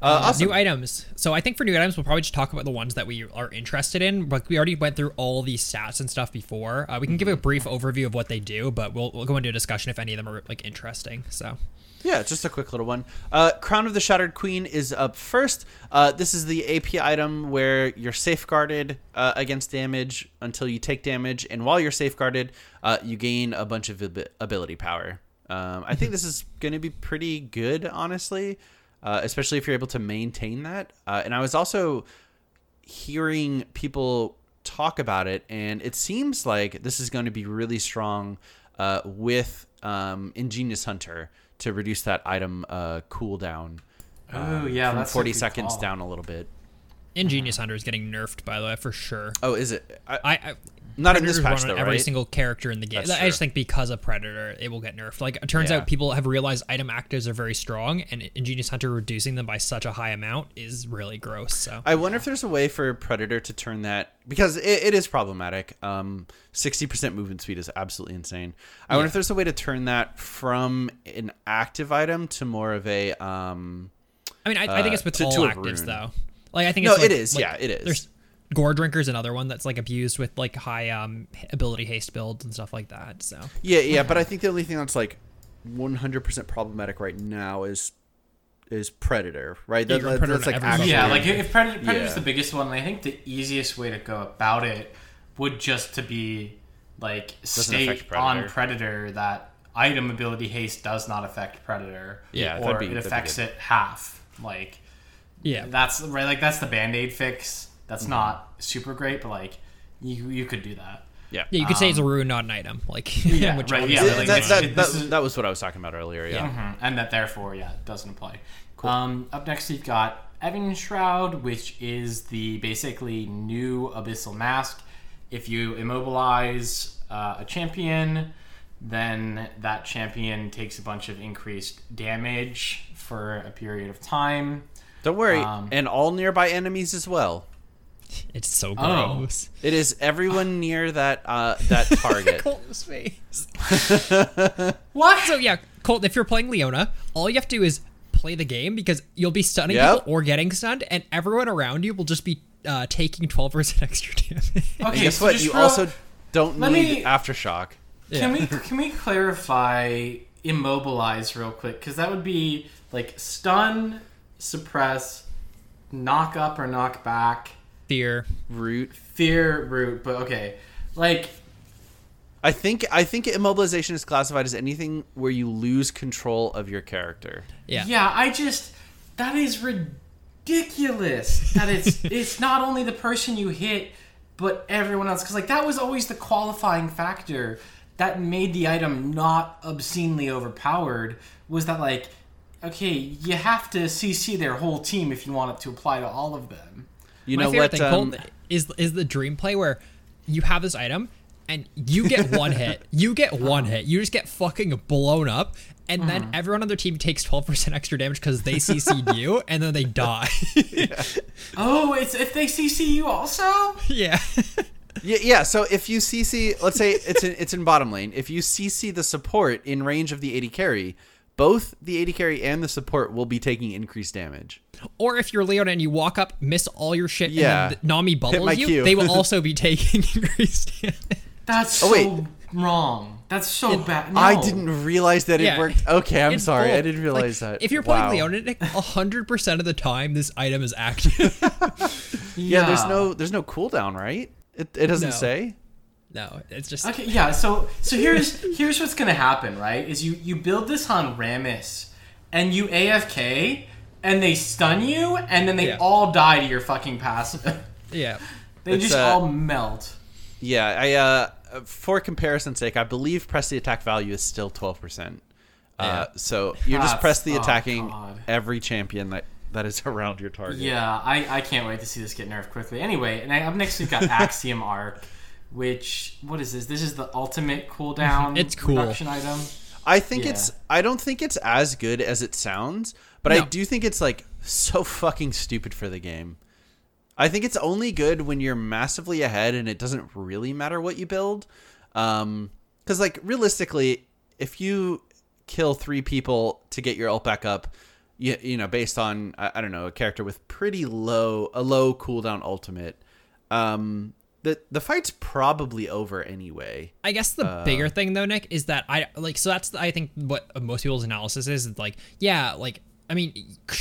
Uh, awesome. New items. So I think for new items, we'll probably just talk about the ones that we are interested in. Like we already went through all these stats and stuff before. Uh, we can give a brief overview of what they do, but we'll, we'll go into a discussion if any of them are like interesting. So Yeah, just a quick little one. Uh, Crown of the Shattered Queen is up first. Uh, this is the AP item where you're safeguarded uh, against damage until you take damage, and while you're safeguarded, uh, you gain a bunch of abi- ability power. Um, I think this is going to be pretty good, honestly, uh, especially if you're able to maintain that. Uh, and I was also hearing people talk about it, and it seems like this is going to be really strong uh, with um, Ingenious Hunter to reduce that item uh, cooldown. Oh yeah, from that's 40 seconds call. down a little bit. Ingenious Hunter is getting nerfed by the way for sure. Oh, is it? I, I, I Not in this patch, though, every right? single character in the game. That's I just true. think because of Predator, it will get nerfed. Like it turns Yeah. out people have realized item actives are very strong, and Ingenious Hunter reducing them by such a high amount is really gross. So I wonder if there's a way for Predator to turn that because it, it is problematic. Um, 60% movement speed is absolutely insane. I wonder if there's a way to turn that from an active item to more of a um, I mean, I, I think it's uh, with to- all to a actives rune. though. Like I think No, it's like, it is. like, Yeah, it is. There's Goredrinker's another one that's like abused with like high um ability haste builds and stuff like that. So Yeah, yeah, but I think the only thing that's like 100% problematic right now is is Predator, right? Yeah, That, that- Predator that's like actually, Yeah, like if Predator, Predator's Yeah. the biggest one, I think the easiest way to go about it would just to be like state affect on Predator. Predator that item ability haste does not affect Predator. Yeah, or be- it affects it half. Like yeah, that's right. Like that's the band aid fix. That's Mm-hmm. not super great, but like you you could do that. yeah. yeah, you could say it's a rune, not an item. Like Yeah, which right, yeah, that, like, that, that, it- that, that was what I was talking about earlier. Yeah. Mhm, and that therefore, yeah, it doesn't apply. Um, up next, you've got Evenshroud, which is the basically new Abyssal Mask. If you immobilize uh, a champion, then that champion takes a bunch of increased damage for a period of time. Don't worry, Um, and all nearby enemies as well. It's so Oh. gross. It is everyone near that uh, that target. Colton's face. What? So yeah, Colt, if you're playing Leona, all you have to do is play the game because you'll be stunning Yep. people or getting stunned, and everyone around you will just be uh, taking 12% extra damage. And Okay, guess so what? You real- also don't let need me- aftershock. Can we can we clarify immobilize real quick? Because that would be like stun, suppress, knock up or knock back, Fear. Root. fear, root. But okay, like I think I think immobilization is classified as anything where you lose control of your character. Yeah. yeah, I just that is ridiculous. That it's it's not only the person you hit, but everyone else. Because like that was always the qualifying factor that made the item not obscenely overpowered. Was that like okay, you have to CC their whole team if you want it to apply to all of them. You My know favorite what? thing, Um, Colt, is is the dream play where you have this item and you get one hit. You get one hit. You just get fucking blown up, and Mm-hmm. then everyone on their team takes 12% extra damage because they CC'd you, and then they die. Oh, it's if they CC you also. yeah. yeah, yeah. So if you CC, let's say it's in, it's in bottom lane. If you CC the support in range of the AD carry, both the AD carry and the support will be taking increased damage. Or if you're Leona and you walk up, miss all your shit, Yeah. and then Nami bubbles you, Q. they will also be taking increased damage. That's Oh, so wait. wrong. That's so bad. No. I didn't realize that Yeah. it worked. Okay, I'm It's sorry. I didn't Like, realize that. If you're playing Wow. Leona, Nick, 100% of the time this item is active. Yeah, there's no there's no cooldown, right? It, it doesn't No. say. No, it's just Okay, yeah. So so here's here's what's gonna happen, right? Is you you build this on Rammus, and you AFK, and they stun you, and then they Yeah. all die to your fucking passive. yeah. they It's, just uh, all melt. Yeah, I uh for comparison's sake, I believe press the attack value is still twelve percent. Uh, Yeah. so you just press the oh, attacking God. every champion that that is around your target. Yeah, I, I can't wait to see this get nerfed quickly. Anyway, and I, up next we've got Axiom Arc, which what is this? This is the ultimate cooldown. It's cool. reduction item. I think Yeah. it's I don't think it's as good as it sounds, but I do think it's like so fucking stupid for the game. I think it's only good when you're massively ahead and it doesn't really matter what you build. Um cuz like realistically, if you kill 3 people to get your ult back up, you, you know, based on I, I don't know, a character with pretty low a low cooldown ultimate, um the the fight's probably over anyway. I guess the bigger thing though, Nick, is that I like so that's I think what most people's analysis is like, yeah, like I mean,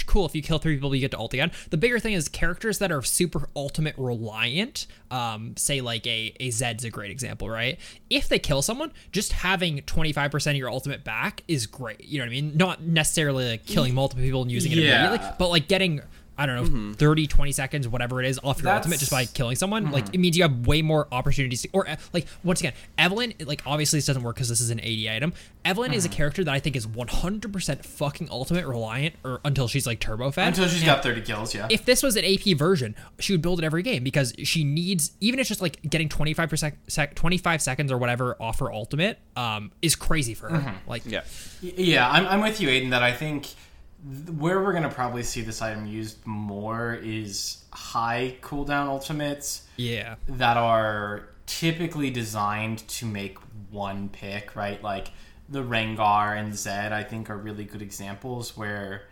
cool if you kill three people you get to ult again. The bigger thing is characters that are super ultimate reliant. Um, say like a a Zed's a great example, right? If they kill someone, just having twenty five percent of your ultimate back is great. You know what I mean? Not necessarily like killing multiple people and using it Yeah. immediately, but like getting I don't know, 30, 20 seconds, whatever it is, off your That's- ultimate just by killing someone. Like, it means you have way more opportunities to, or uh, like, once again, Evelynn, like, obviously this doesn't work because this is an AD item. Evelynn is a character that I think is 100% fucking ultimate reliant or until she's like turbo fed. Until she's And got 30 kills, yeah. if this was an AP version, she would build it every game because she needs even if it's just like getting 25 percent sec, 25 seconds or whatever off her ultimate um is crazy for her. Like Yeah. Yeah, I'm, I'm with you, Aiden, that I think th- where we're going to probably see this item used more is high cooldown ultimates yeah. that are typically designed to make one pick, right? Like the Rengar and Zed, I think, are really good examples where,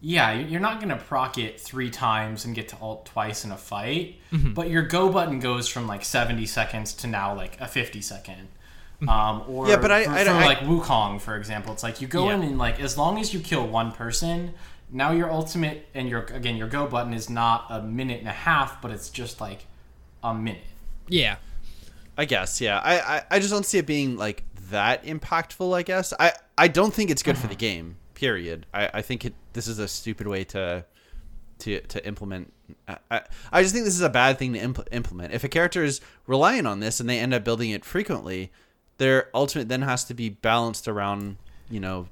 yeah, you- you're not going to proc it three times and get to alt twice in a fight, mm-hmm. but your go button goes from like 70 seconds to now like a 50 second. Um, or Yeah, but I- for, I- for I- like Wukong, for example, it's like you go Yeah. in and like as long as you kill one person, now your ultimate and your again your go button is not a minute and a half, but it's just like a minute. Yeah. I guess, yeah. I, I, I just don't see it being like that impactful. I guess I, I don't think it's good for the game. Period. I, I think it. This is a stupid way to, to, to implement. I, I, I just think this is a bad thing to impl- implement. If a character is relying on this and they end up building it frequently, their ultimate then has to be balanced around, you know,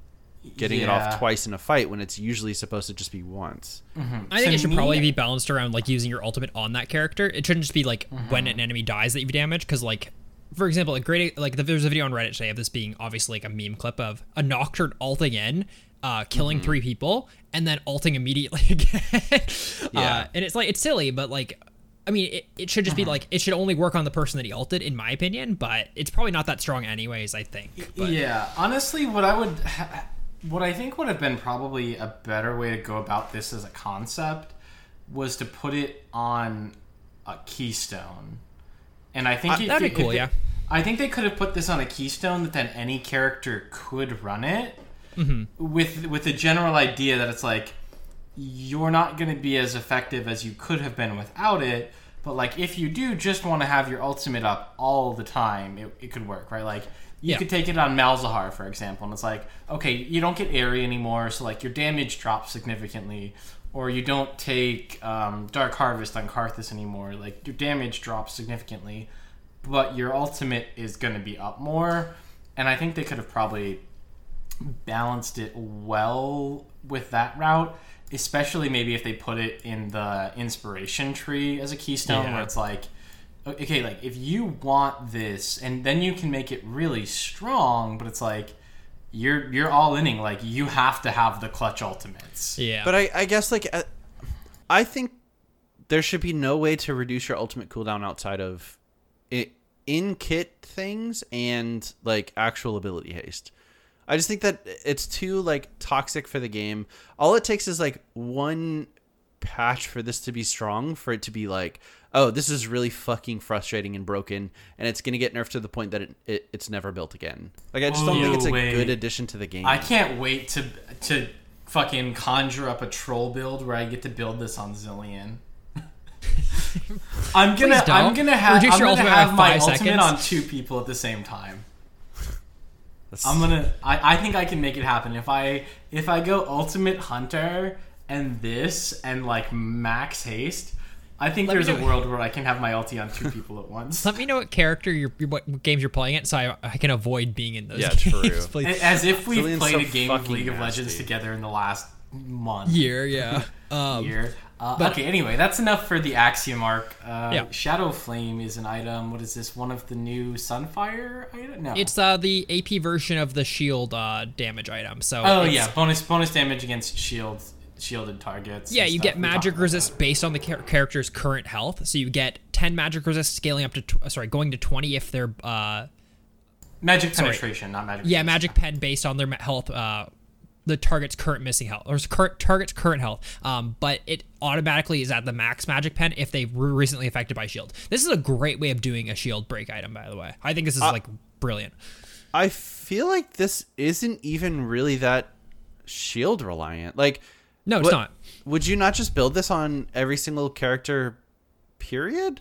getting it off twice in a fight when it's usually supposed to just be once. I think To it should me- probably be balanced around like using your ultimate on that character. It shouldn't just be like when Mm-hmm. an enemy dies that you damage. Because like, for example, a great like there's a video on Reddit today of this being obviously like a meme clip of a Nocturne ulting in, uh, killing Mm-hmm. three people and then alting immediately again. Yeah. uh, and it's like it's silly, but like. I mean, it, it should just Mm-hmm. be like it should only work on the person that he ulted, in my opinion. But it's probably not that strong, anyways. I think. But, yeah, honestly, what I would, ha- what I think would have been probably a better way to go about this as a concept was to put it on a keystone, and I think if that'd be they- cool, they- yeah. I think they could have put this on a keystone that then any character could run it Mm-hmm. with with the general idea that it's like you're not going to be as effective as you could have been without it. But like, if you do just want to have your ultimate up all the time, it, it could work, right? Like, you Yeah. could take it on Malzahar, for example, and it's like, okay, you don't get Aery anymore, so like your damage drops significantly, or you don't take um, Dark Harvest on Karthus anymore, like your damage drops significantly, but your ultimate is going to be up more. And I think they could have probably balanced it well with that route, especially maybe if they put it in the inspiration tree as a keystone Yeah. where it's like okay, like if you want this and then you can make it really strong, but it's like you're you're all inning like you have to have the clutch ultimates. yeah. But I, I guess like uh, I think there should be no way to reduce your ultimate cooldown outside of it in kit things and like actual ability haste. I just think that it's too like toxic for the game. All it takes is like one patch for this to be strong for it to be like, oh, this is really fucking frustrating and broken, and it's gonna get nerfed to the point that it, it it's never built again. Like I just don't oh, think Oh, it's a wait. good addition to the game. I can't wait to to fucking conjure up a troll build where I get to build this on Zilean. I'm gonna I'm gonna have I'm gonna have my ultimate seconds. on two people at the same time. That's- I'm gonna I, I think I can make it happen if I if I go ultimate hunter and this and like max haste. I think Let there's a world where I can have my ulti on two people at once. Let me know what character you're, what games you're playing it, so I, I can avoid being in those Yeah, games. true. As if we've played so a game of fucking League of Legends together in the last month. Year, yeah. Um, year. Uh, but- okay, anyway, that's enough for the Axiom arc. Uh, Yeah. Shadow Flame is an item. What is this? One of the new Sunfire item? No. It's uh, the AP version of the shield uh, damage item. So oh yeah, bonus bonus damage against shields, shielded targets. Yeah, you stuff. get magic resist that. based on the char- character's current health. So you get 10 magic resist scaling up to tw- sorry, going to 20 if they're uh Magic sorry. penetration, not magic. yeah, resist. magic pen based on their health uh the target's current missing health or current target's current health. Um but it automatically is at the max magic pen if they were recently affected by shield. This is a great way of doing a shield break item by the way. I think this is like brilliant. I feel like this isn't even really that shield reliant. Like, No, it's what- not. Would you not just build this on every single character? Period.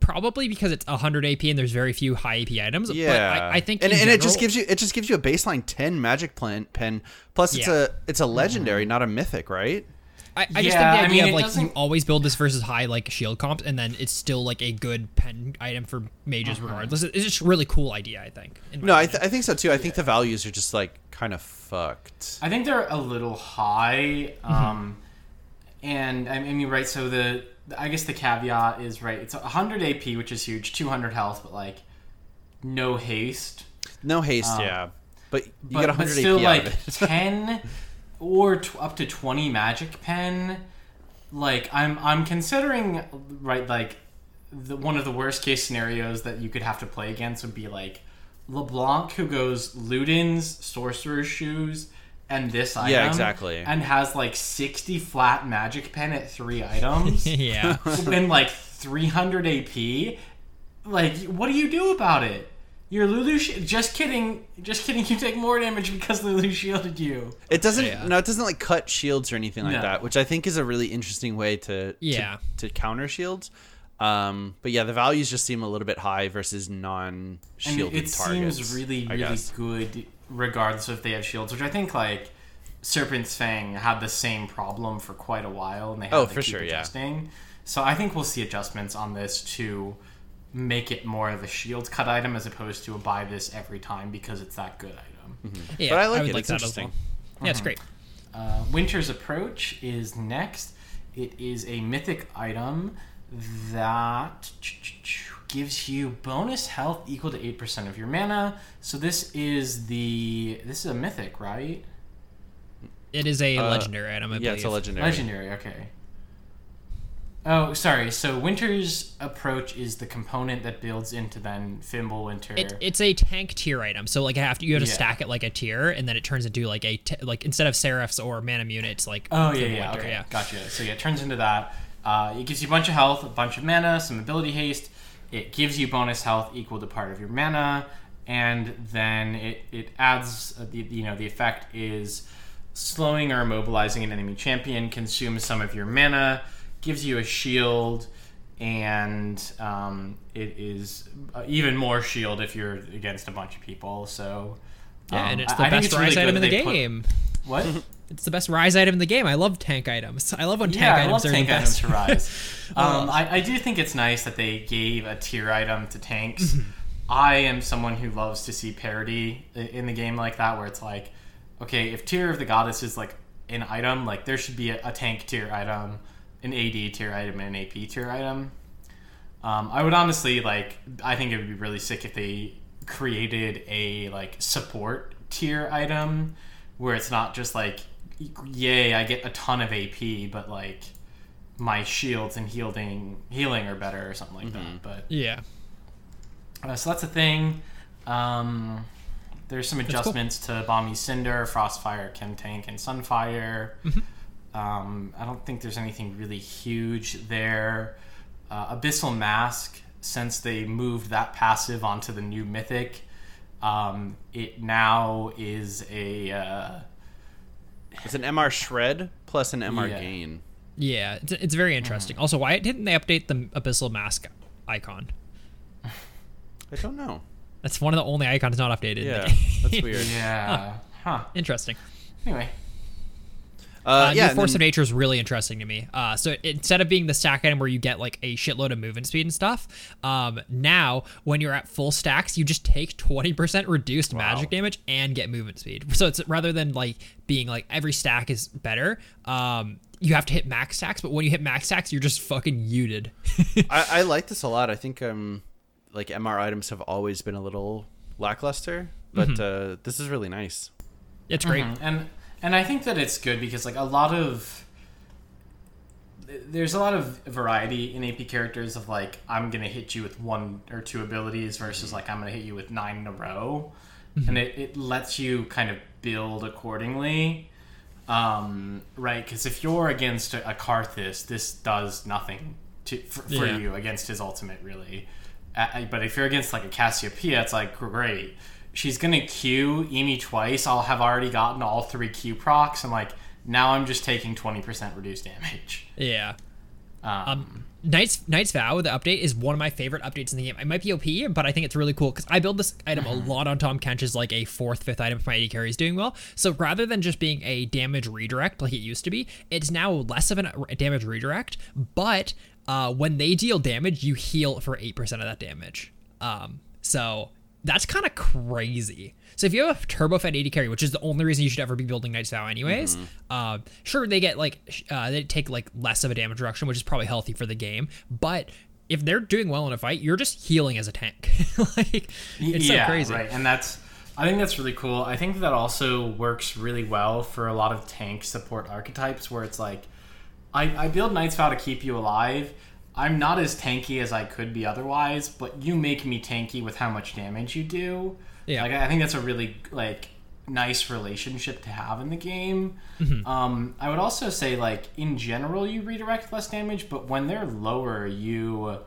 Probably because it's 100 AP and there's very few high AP items. Yeah, But I, I think and, in and it just gives you it just gives you a baseline ten magic plan, pen. Plus, it's Yeah. a it's a legendary, not a mythic, right? I, I just Yeah, I think the idea mean, of like you always build this versus high like shield comps, and then it's still like a good pen item for mages Uh-huh. regardless. It's just a really cool idea, I think. No, I, th- I think so too. I think the values are just like kind of fucked. I think they're a little high. Mm-hmm. Um, and I mean, right. So the I guess the caveat is right. It's 100 AP, which is huge. 200 health, but like no haste. No haste, um, yeah, but you but, get but 100 still AP like out of it. 10 or t- up to 20 magic pen like i'm i'm considering right like the one of the worst case scenarios that you could have to play against would be like leblanc who goes ludens sorcerer's shoes and this item Yeah, exactly. and has like 60 flat magic pen at three items yeah, and like 300 AP, like what do you do about it? Your Lulu, sh- just kidding, just kidding. You take more damage because Lulu shielded you. It doesn't. Yeah. No, it doesn't like cut shields or anything like No. that, which I think is a really interesting way to Yeah. to, to counter shields. Um, but yeah, the values just seem a little bit high versus non-shielded targets. it targets. seems really, really good, regardless if they have shields. Which I think like Serpent's Fang had the same problem for quite a while, and they had Oh, to for keep sure, yeah. adjusting. So I think we'll see adjustments on this to make it more of a shield cut item as opposed to a buy this every time because it's that good item. yeah. But I like would it. like It's that as interesting. well. Yeah, it's great. Uh, Winter's Approach is next. It is a mythic item that gives you bonus health equal to 8% of your mana. So this is the this is a mythic, right? It is a Uh, legendary item. I Yeah, it's a legendary. Legendary, okay. Oh, sorry. So Winter's Approach is the component that builds into then Fimbulwinter. It, it's a tank tear item, so like I have to you have to Yeah. stack it like a tear, and then it turns into like a t- like instead of Seraphs or Manamune, it's like Oh yeah, Fimbulwinter, yeah, okay, gotcha. So yeah, it turns into that. Uh, it gives you a bunch of health, a bunch of mana, some ability haste. It gives you bonus health equal to part of your mana, and then it it adds uh, the you know the effect is slowing or immobilizing an enemy champion, consumes some of your mana, gives you a shield, and um, it is uh, even more shield if you're against a bunch of people. So Yeah, um, and it's I- the I think best it's really item in the they put- game. what? It's the best Ryze item in the game. I love tank items. I love when tank yeah, I items love are tank the items best. to Ryze. um, I, I do think it's nice that they gave a tear item to tanks. Mm-hmm. I am someone who loves to see parity in the game like that, where it's like, okay, if tear of the goddess is like an item, like there should be a, a tank tear item, an AD tear item, and an AP tear item. Um, I would honestly like. I think it would be really sick if they created a like support tear item, where it's not just like, yay, I get a ton of AP, but like my shields and healing healing are better or something like that. But Yeah. uh, so that's a thing. Um, there's some cool. adjustments to Bami's Cinder, Frostfire, Chemtank, and Sunfire. Mm-hmm. Um, I don't think there's anything really huge there. Uh, Abyssal Mask, since they moved that passive onto the new Mythic, um, it now is a. Uh, It's an MR shred plus an MR Yeah. gain. Yeah, it's, it's very interesting. Hmm. Also, why didn't they update the abyssal mask icon? I don't know. That's one of the only icons not updated. Yeah, that's weird. Yeah. Huh. Interesting. Anyway. Uh, Uh, yeah, new Force then- of Nature is really interesting to me. Uh, so instead of being the stack item where you get like a shitload of movement speed and stuff, um, now when you're at full stacks, you just take 20% reduced magic damage and get movement speed. So it's rather than like being like every stack is better, um, you have to hit max stacks, but when you hit max stacks, you're just fucking muted. I, I like this a lot. I think um, like MR items have always been a little lackluster, but Mm-hmm. uh, this is really nice. it's great. Mhm. And and I think that it's good because like a lot of there's a lot of variety in AP characters of like I'm gonna hit you with one or two abilities versus like I'm gonna hit you with nine in a row, and it, it lets you kind of build accordingly, um, right? Because if you're against a, a Karthus, this does nothing to for, for Yeah. you against his ultimate really. Uh, but if you're against like a Cassiopeia, it's like great. She's gonna Q Emi twice. I'll have already gotten all three Q procs, and like now I'm just taking twenty percent reduced damage. Yeah. Um, Um, Knight's Knight's Vow, the update is one of my favorite updates in the game. It might be OP, but I think it's really cool because I build this item a lot on Tahm Kench as like a fourth, fifth item if my AD carry is doing well. So rather than just being a damage redirect like it used to be, it's now less of an, a damage redirect. But uh, when they deal damage, you heal for eight percent of that damage. Um, so that's kind of crazy. So if you have a turbo fed AD carry, which is the only reason you should ever be building Knight's Vow anyways, uh, sure they get like uh, they take like less of a damage reduction, which is probably healthy for the game. But if they're doing well in a fight, you're just healing as a tank. like it's yeah, so crazy. right. And that's I think that's really cool. I think that also works really well for a lot of tank support archetypes where it's like I, I build Knight's Vow to keep you alive. I'm not as tanky as I could be otherwise, but you make me tanky with how much damage you do. Yeah. Like I think that's a really like nice relationship to have in the game. Um, I would also say like in general you redirect less damage, but when they're lower you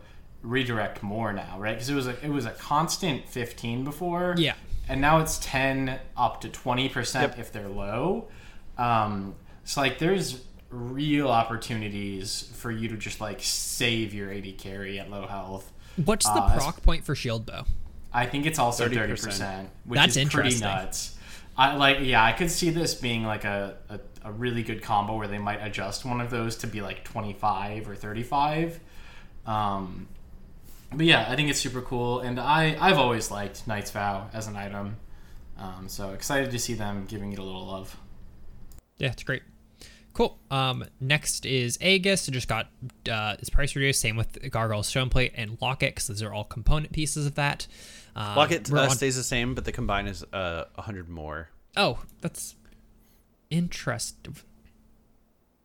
redirect more now, right? Because it was a it was a constant 15 before. Yeah. And now it's 10 up to 20% Yep. if they're low. Um, so like there's real opportunities for you to just like save your AD carry at low health. What's the Uh, proc point for shield bow? I think it's also 30%, 30%, which That's is pretty nuts. I like yeah, I could see this being like a, a, a really good combo where they might adjust one of those to be like 25 or 35. Um, but yeah, I think it's super cool, and I I've always liked Knight's Vow as an item. Um, so excited to see them giving it a little love. Yeah, it's great. Cool. Um, next is Aegis. It just got uh, its price reduced. Same with Gargoyle's Stone Plate and Locket, because those are all component pieces of that. Um, Locket uh, on- stays the same, but the combine is uh, 100 more. Oh, that's interesting.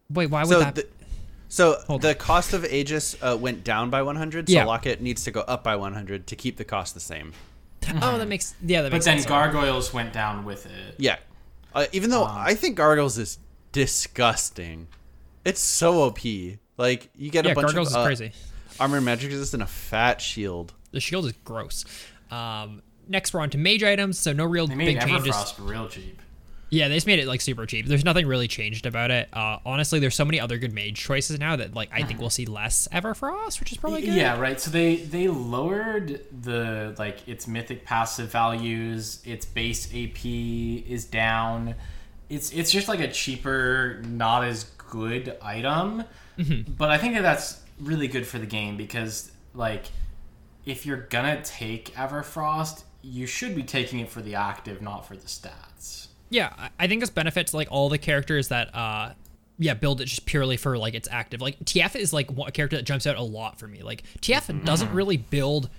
Wait, why would So that? the, so Hold the cost of Aegis uh, went down by 100, so Yeah. Locket needs to go up by 100 to keep the cost the same. oh, that makes yeah, that But makes then sense. Gargoyles went down with it. Yeah. Uh, even though Um, I think Gargoyles is disgusting. It's so OP. Like, you get yeah, a bunch Gargoyles of uh, is crazy. armor and magic resist and a fat shield. The shield is gross. Um, next, we're on to mage items. So no real They made big changes. Everfrost real cheap. Yeah, they just made it like super cheap. There's nothing really changed about it. Uh, honestly, there's so many other good mage choices now that like I think we'll see less Everfrost, which is probably good. Yeah, right. So they they lowered the like its mythic passive values. Its base AP is down. It's it's just like a cheaper, not as good item. But I think that that's really good for the game because like if you're gonna take Everfrost, you should be taking it for the active, not for the stats. Yeah, I- think this benefits like all the characters that uh yeah, build it just purely for like its active. Like TF is like a character that jumps out a lot for me. Like TF doesn't really build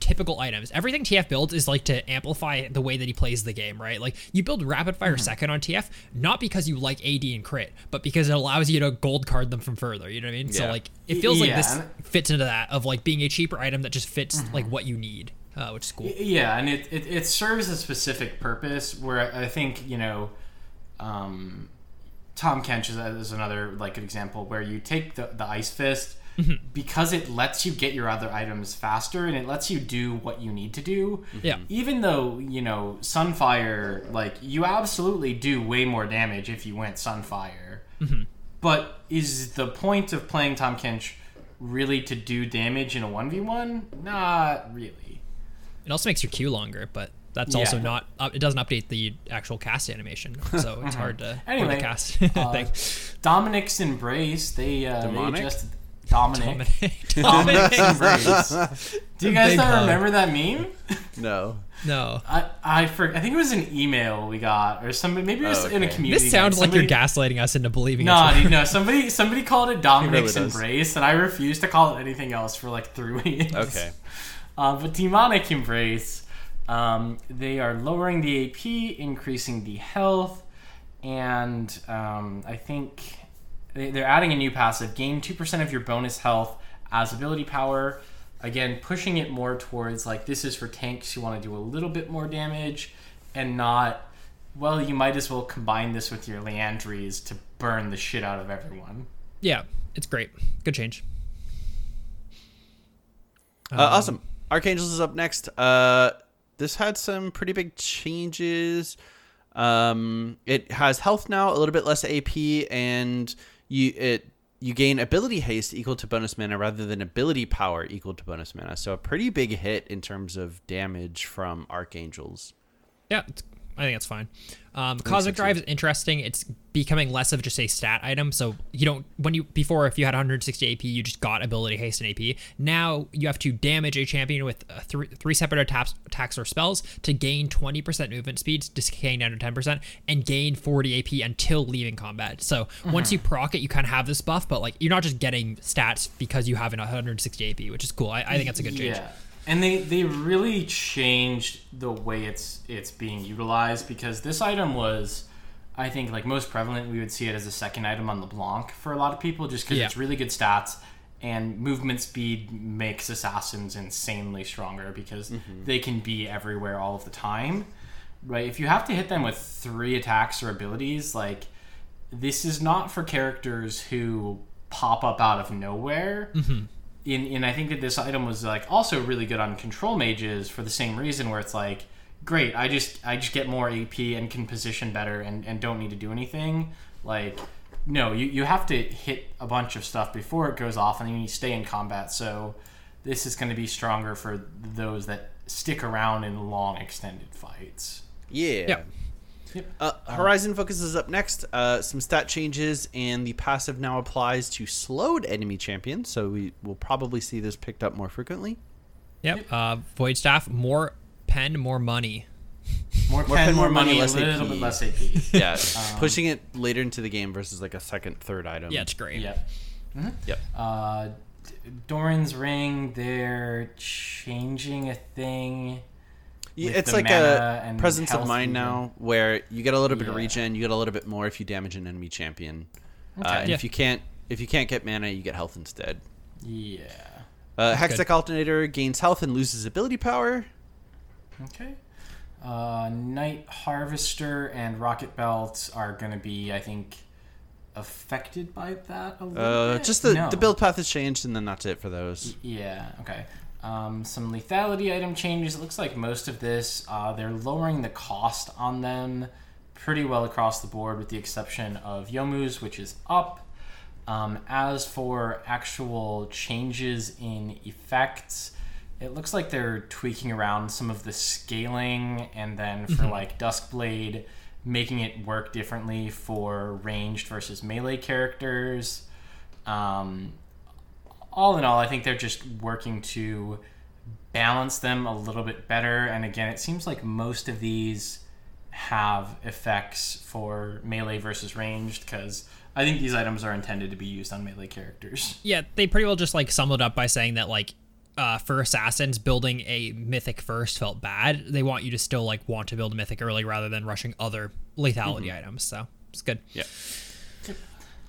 typical items. Everything TF builds is like to amplify the way that he plays the game, right? Like you build rapid fire second on TF not because you like AD and crit, but because it allows you to gold card them from further. You know what I mean? So like it feels like this fits into that of like being a cheaper item that just fits like what you need, uh, which is cool. Yeah, and it, it, it serves a specific purpose where I think, you know, um, Tahm Kench is, is another like an example where you take the, the Ice Fist because it lets you get your other items faster and it lets you do what you need to do. Yeah. Even though, you know, Sunfire, like, you absolutely do way more damage if you went Sunfire. but is the point of playing Tahm Kench really to do damage in a one v one? Not really. It also makes your queue longer, but that's Yeah. also not. Uh, it doesn't update the actual cast animation, so it's hard to hard to Anyway, cast uh. Dominic's Embrace. They uh, they adjusted Dominic. Dominic. Dominic's Embrace. Do you guys not hug. remember that meme? No. no. I I, for, I think it was an email we got or somebody maybe it was Oh, in a community. This sounds night. like you're gaslighting us into believing No, it's dude, no. Somebody somebody called it Dominic's does. Embrace, and I refused to call it anything else for like three weeks. Okay. Uh, but Demonic Embrace, um, they are lowering the AP, increasing the health, and um, I think they, they're adding a new passive. Gain 2% of your bonus health as ability power. Again, pushing it more towards like this is for tanks who want to do a little bit more damage and not, well, you might as well combine this with your Liandry's to burn the shit out of everyone. Yeah, it's great. Good change. Uh, awesome. Archangels is up next. Uh, this had some pretty big changes. Um, it has health now, a little bit less AP, and you it you gain ability haste equal to bonus mana rather than ability power equal to bonus mana. So a pretty big hit in terms of damage from archangels. Yeah, I think that's fine. Um, Cosmic Drive is interesting. It's becoming less of just a stat item. So you don't when you before if you had 160 AP, you just got ability haste and AP. Now you have to damage a champion with uh, three three separate attacks, attacks or spells to gain 20% movement speed, decaying down to 10%, and gain 40 AP until leaving combat. So once you proc it, you kind of have this buff, but like you're not just getting stats because you have an 160 AP, which is cool. I, I think that's a good change. Yeah. And they, they really changed the way it's it's being utilized because this item was I think like most prevalent we would see it as a second item on LeBlanc for a lot of people just because Yeah. it's really good stats and movement speed makes assassins insanely stronger because mm-hmm. they can be everywhere all of the time. Right? If you have to hit them with three attacks or abilities, like this is not for characters who pop up out of nowhere. Mm-hmm. In, and I think that this item was like also really good on control mages for the same reason, where it's like, great, I just I just get more AP and can position better and, and don't need to do anything. Like, no, you, you have to hit a bunch of stuff before it goes off, and then you stay in combat. So this is going to be stronger for those that stick around in long extended fights. Yeah. Yeah. Yep. Uh, Horizon Focus is up next. Uh, some stat changes, and the passive now applies to slowed enemy champions, so we will probably see this picked up more frequently. Yep. Uh, Void Staff, more pen, more money. More, More pen, pen, more more money, money, less a little AP. bit less AP. Yeah, pushing it later into the game versus like a second, third item. Yeah, it's great. yep. Yep. Uh, D- Doran's ring, they're changing a thing. Yeah, it's like a presence of mind even. now, where you get a little bit of regen, you get a little bit more if you damage an enemy champion. Uh, and Yeah. if you can't, if you can't get mana, you get health instead. Yeah. Uh, That's Hextech. Alternator gains health and loses ability power. Okay. Uh, Night Harvester and Rocket Belt are going to be, I think, affected by that a little Uh, bit. just the, No. the build path has changed, and then that's it for those. Yeah. Okay. Um, some lethality item changes. It looks like most of this, uh, they're lowering the cost on them pretty well across the board, with the exception of Youmuu's, which is up. Um, as for actual changes in effects, it looks like they're tweaking around some of the scaling, and then for like Duskblade, making it work differently for ranged versus melee characters. Um, all in all, I think they're just working to balance them a little bit better. And again, it seems like most of these have effects for melee versus ranged because I think these items are intended to be used on melee characters. Yeah, they pretty well just like summed it up by saying that like uh, for assassins, building a mythic first felt bad. They want you to still like want to build a mythic early rather than rushing other lethality items. So it's good. Yeah.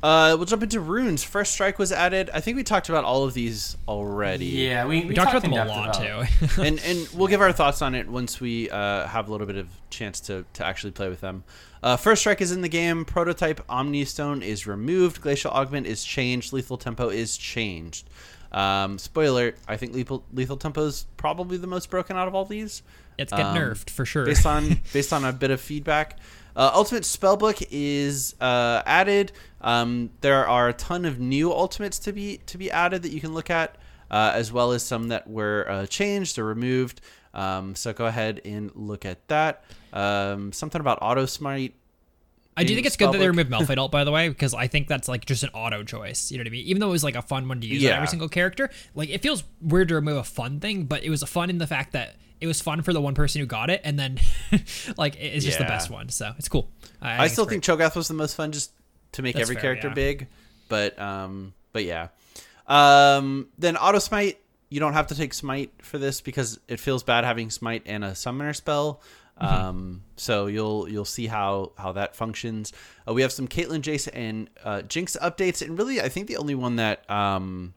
Uh, we'll jump into runes. First strike was added. I think we talked about all of these already. Yeah, we, We, talked about them a lot about- too. and and we'll give our thoughts on it once we uh, have a little bit of chance to, to actually play with them. Uh, first strike is in the game. Prototype Omnistone is removed. Glacial Augment is changed. Lethal Tempo is changed. Um, spoiler: I think lethal, lethal Tempo is probably the most broken out of all these. it's getting Um, nerfed for sure. based on based on a bit of feedback. Uh, Ultimate Spellbook is uh, added. Um, there are a ton of new ultimates to be to be added that you can look at, uh, as well as some that were uh, changed or removed. Um, so go ahead and look at that. Um, something about Auto Smite. I do think it's good that they removed Malphite ult, by the way, because I think that's like just an auto choice. You know what I mean? Even though it was like a fun one to use on every single character, like it feels weird to remove a fun thing, but it was fun in the fact that it was fun for the one person who got it, and then like it's just the best one. So it's cool. I, it's still think Cho'Gath was the most fun, just to make That's every fair, character yeah. big. But um, but yeah. Um, then Auto Smite. You don't have to take Smite for this because it feels bad having Smite and a Summoner spell. Mm-hmm. Um, so you'll you'll see how how that functions. Uh, we have some Caitlyn, Jace, and uh, Jinx updates, and really, I think the only one that um,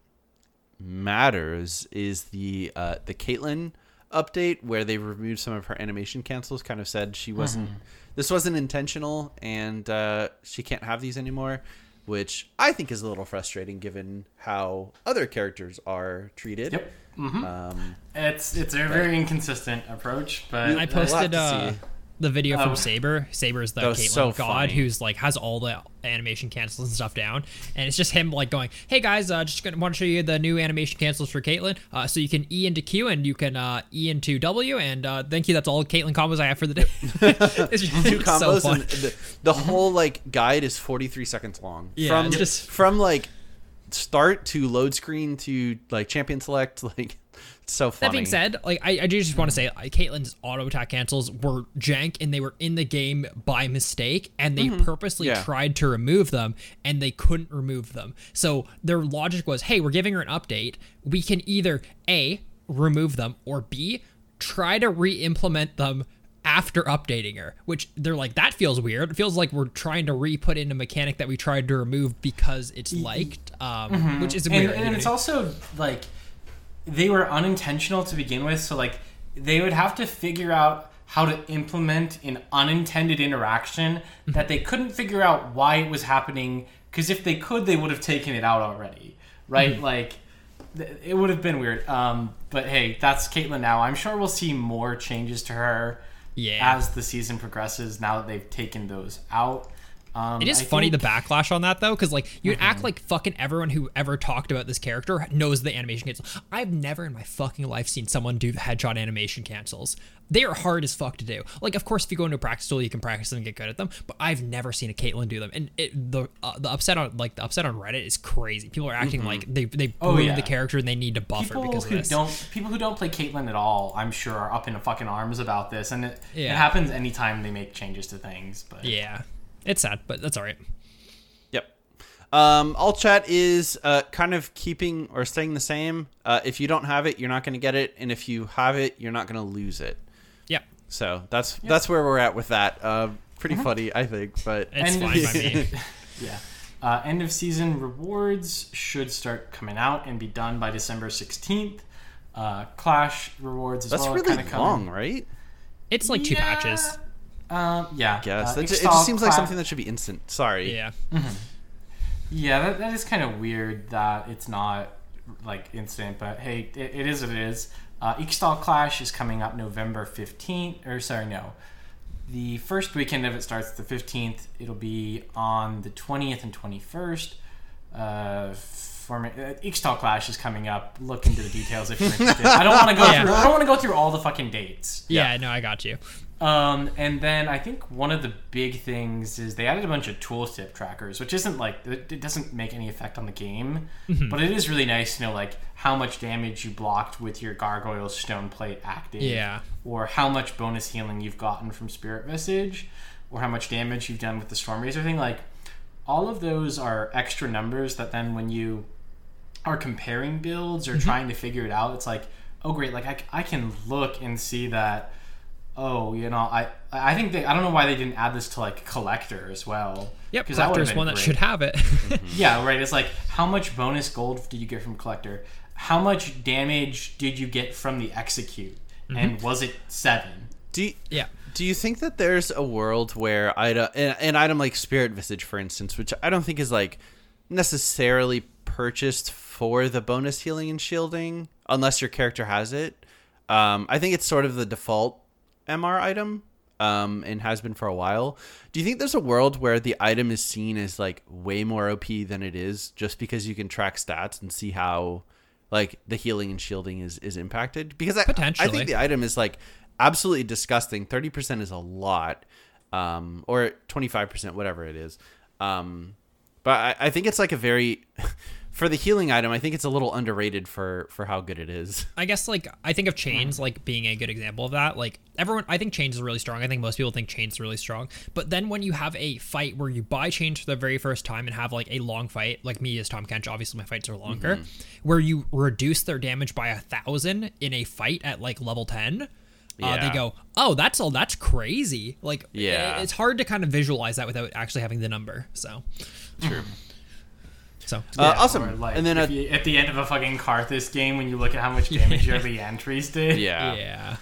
matters is the uh, the Caitlyn update where they removed some of her animation cancels. Kind of said she wasn't this wasn't intentional and uh, she can't have these anymore, which I think is a little frustrating given how other characters are treated. Yep. hmm Um, It's it's a very inconsistent approach, but I lot posted to uh, see. The video from Oh. Saber. Saber's the Caitlyn so god funny. who's like has all the animation cancels and stuff down, and it's just him like going, "Hey guys, uh, just gonna want to show you the new animation cancels for Caitlyn. Uh, so you can E into Q and you can uh, E into W, and uh, thank you. That's all Caitlyn combos I have for the day. it's just two combos and the, the whole like guide is 43 seconds long Yeah, from just- from like start to load screen to like champion select like so funny That being said, like I, I do just want to say, uh, Caitlyn's auto attack cancels were jank, and they were in the game by mistake, and they purposely Mm-hmm. Yeah. tried to remove them, and they couldn't remove them. So their logic was, hey, we're giving her an update. We can either a remove them, or b try to re-implement them after updating her. Which they're like, that feels weird. It feels like we're trying to re-put in a mechanic that we tried to remove because it's liked, um, which is and, weird. and it's also like they were unintentional to begin with so like they would have to figure out how to implement an unintended interaction that they couldn't figure out why it was happening because if they could they would have taken it out already right? Like th- it would have been weird. Um, but hey that's caitlyn now. I'm sure we'll see more changes to her Yeah. as the season progresses now that they've taken those out um, It is I funny think- the backlash on that though, because like you'd act like fucking everyone who ever talked about this character knows the animation cancels. I've never in my fucking life seen someone do the headshot animation cancels. They are hard as fuck to do. Like, of course, if you go into a practice tool, you can practice them and get good at them. But I've never seen a Caitlyn do them, and it, the uh, the upset on like the upset on Reddit is crazy. People are acting like they they Oh, yeah. the character and they need to buff her people because of who this. don't people who don't play Caitlyn at all, I'm sure, are up in fucking arms about this, and it, Yeah. it happens anytime they make changes to things. But Yeah, it's sad, but that's all right. Yep. Um, all chat is uh, kind of keeping or staying the same. Uh, if you don't have it, you're not going to get it, and if you have it, you're not going to lose it. Yep, So that's that's where we're at with that. Uh, pretty funny, I think. But it's And- fine by me. yeah. Uh, end of season rewards should start coming out and be done by December 16th. Uh, Clash rewards as that's well. are really kinda long, coming. right? It's like two patches. Um, yeah. Guess Uh, that ju- it just seems like something that should be instant. Sorry. Yeah. Yeah, that, that is kind of weird that it's not like instant, but hey, it, it is what it is. Uh, Ixtal Clash is coming up November 15th, or sorry, no. The first weekend of it starts the 15th. It'll be on the 20th and 21st. Uh, for uh, Ixtal Clash is coming up. Look into the details if you're interested. I don't want to go Yeah. through. I don't want to go through all the fucking dates. yeah, no, I got you. Um, and then I think one of the big things is they added a bunch of tooltip trackers, which isn't like it it doesn't make any effect on the game, but it is really nice to know like how much damage you blocked with your gargoyle stone plate active, Yeah. or how much bonus healing you've gotten from spirit visage, or how much damage you've done with the storm razor thing. Like all of those are extra numbers that then when you are comparing builds or mm-hmm. trying to figure it out, it's like, oh great, like I, I can look and see that. Oh, you know, I I think they I don't know why they didn't add this to like collector as well. Yep, 'cause that would've collector's one that great. should have it. Mm-hmm. Yeah, right. It's like how much bonus gold did you get from collector? How much damage did you get from the execute? Mm-hmm. And was it seven? Do you, yeah. Do you think that there's a world where item, uh, an, an item like Spirit Visage, for instance, which I don't think is like necessarily purchased for the bonus healing and shielding, unless your character has it. Um, I think it's sort of the default MR item. um, and has been for a while. Do you think there's a world where the item is seen as like way more OP than it is, just because you can track stats and see how like the healing and shielding is is impacted? Because I, I think the item is like absolutely disgusting. Thirty percent is a lot, um, or twenty five percent, whatever it is. Um, but I, I think it's like a very for the healing item. I think it's a little underrated for for how good it is. I guess like I think of chains like being a good example of that. Like everyone, I think chains is really strong. I think most people think chains is really strong. But then when you have a fight where you buy chains for the very first time and have like a long fight, like me as Tahm Kench, obviously my fights are longer, Mm-hmm. where you reduce their damage by a thousand in a fight at like level ten. Uh, they go, oh, that's all. That's crazy. Like, Yeah. i- it's hard to kind of visualize that without actually having the number. So, True. so Uh, Yeah, awesome. or, like, and then if uh, you- at the end of a fucking Karthus game, when you look at how much damage your Liandry's did, yeah. yeah.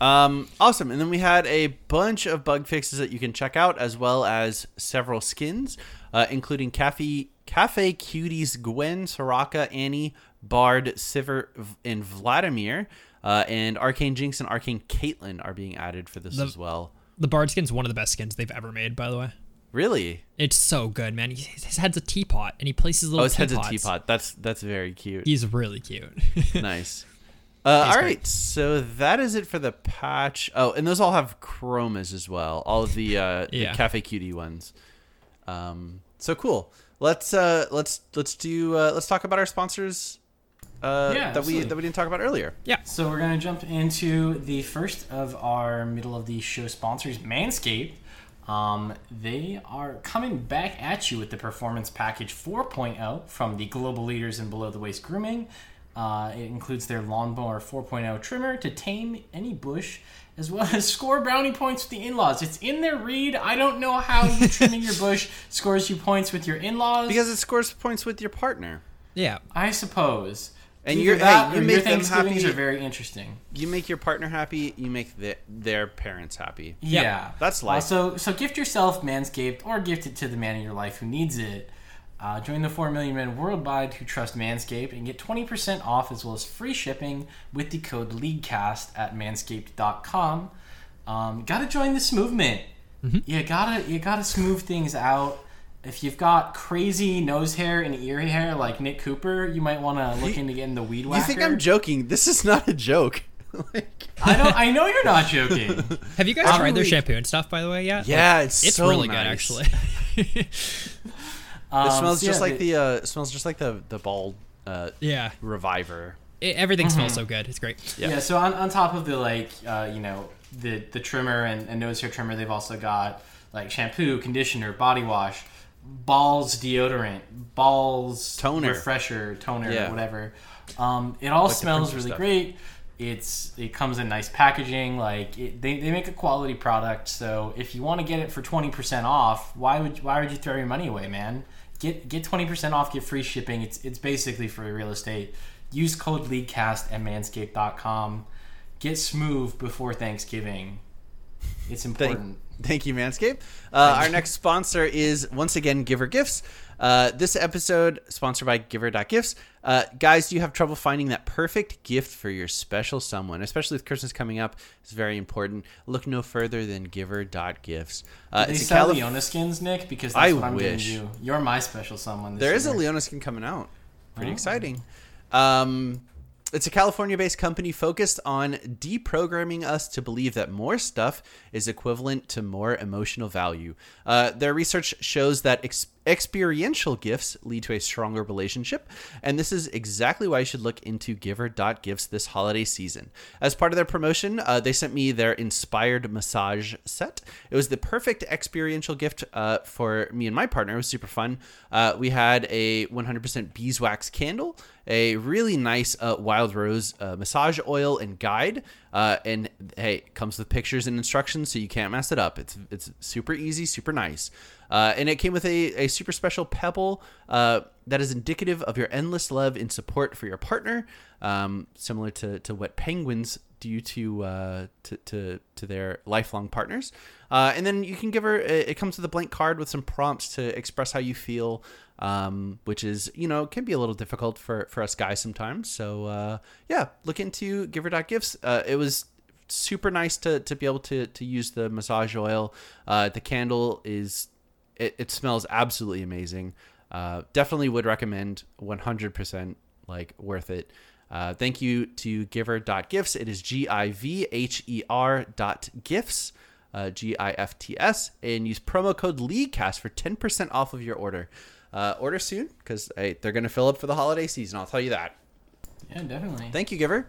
Um, awesome. And then we had a bunch of bug fixes that you can check out, as well as several skins, uh, including Cafe Cafe Cuties Gwen, Soraka, Annie, Bard, Sivir, and Vladimir. Uh, and Arcane Jinx and Arcane Caitlyn are being added for this The- as well. The Bard skin's one of the best skins they've ever made, by the way. Really? It's so good, man. He, his head's a teapot, and he places little Oh, his head's a teapot. That's that's very cute. He's really cute. nice. Uh, all great. right, so that is it for the patch. Oh, and those all have chromas as well. All of the, uh, Yeah. the Cafe Cutie ones. Um, so cool. Let's uh, let's let's do uh, let's talk about our sponsors. Uh, Yeah, that we that we didn't talk about earlier. yeah. So we're gonna jump into the first of our middle of the show sponsors, Manscaped. Um, they are coming back at you with the Performance Package 4.0 from the global leaders in below the waist grooming. Uh, it includes their Lawnmower 4.0 trimmer to tame any bush, as well as score brownie points with the in-laws. It's in their read. I don't know how you trimming your bush scores you points with your in-laws. Because it scores points with your partner. Yeah. I suppose. And Either you're- that hey, you make your them happy. are very interesting. You make your partner happy. You make the, their parents happy. Yeah, That's Uh, life. so, so gift yourself Manscaped, or gift it to the man in your life who needs it. Uh, join the four million men worldwide who trust Manscaped and get twenty percent off as well as free shipping with the code LEAGUECAST at manscaped.com. Um, gotta join this movement. Mm-hmm. You gotta you gotta smooth things out. If you've got crazy nose hair and ear hair like Nick Cooper, you might want to look into getting the weed whacker. You think I'm joking? This is not a joke. like, I don't. I know you're not joking. Have you guys How tried do their shampoo and stuff, by the way, yet? Yeah, Like, it's it's so really nice. good, actually. Um, it smells so just yeah, like the uh, smells just like the the bald uh, yeah. reviver. It, everything Mm-hmm. smells so good. It's great. Yeah. Yeah. so on, on top of the like, uh, you know, the the trimmer and, and nose hair trimmer, they've also got like shampoo, conditioner, body wash, balls deodorant, balls Toner. refresher, toner, Yeah. whatever. Um, it all the smells really stuff. great. It's it comes in nice packaging. Like it, they, they make a quality product. So if you want to get it for twenty percent off, why would why would you throw your money away, man? Get get twenty percent off. Get free shipping. It's it's basically free real estate. Use code LEAGUECAST at manscaped.com. Get smooth before Thanksgiving. It's important. Thank you, Manscaped. Uh, our next sponsor is once again Givher Gifts. Uh, this episode sponsored by Givher.gifts. Uh, guys, do you have trouble finding that perfect gift for your special someone, especially with Christmas coming up? It's very important. Look no further than Givher.gifts. Uh, They it's a sell Calif- Leona skins, Nick, because that's I what I'm wish. giving you. You're my special someone. This There is a year. Leona skin coming out. Pretty Oh. exciting. Um, it's a California based company focused on deprogramming us to believe that more stuff is equivalent to more emotional value. Uh, their research shows that experiential gifts lead to a stronger relationship, and this is exactly why you should look into Givher.gifts this holiday season. As part of their promotion, uh, they sent me their inspired massage set. It was the perfect experiential gift uh, for me and my partner. It was super fun. Uh, we had a 100% beeswax candle, a really nice uh, wild rose uh, massage oil and guide. Uh, and hey, it comes with pictures and instructions, so you can't mess it up. It's it's super easy, super nice. Uh, and it came with a, a super special pebble uh, that is indicative of your endless love and support for your partner, um, similar to, to what penguins do to, uh, to, to, to their lifelong partners. Uh, and then you can give her, it comes with a blank card with some prompts to express how you feel, um, which is, you know, can be a little difficult for, for us guys sometimes. So, uh, yeah, look into givher.gifts. Uh, it was super nice to, to be able to, to use the massage oil. Uh, the candle is it, it smells absolutely amazing. Uh, definitely would recommend 100% like worth it. Uh, thank you to givher.gifts. It is G I V H E R dot gifts, uh, G I F T S, and use promo code LEAGUECAST for 10% off of your order. Uh, order soon because hey, they're going to fill up for the holiday season. I'll tell you that. Yeah, definitely. Thank you, Givher.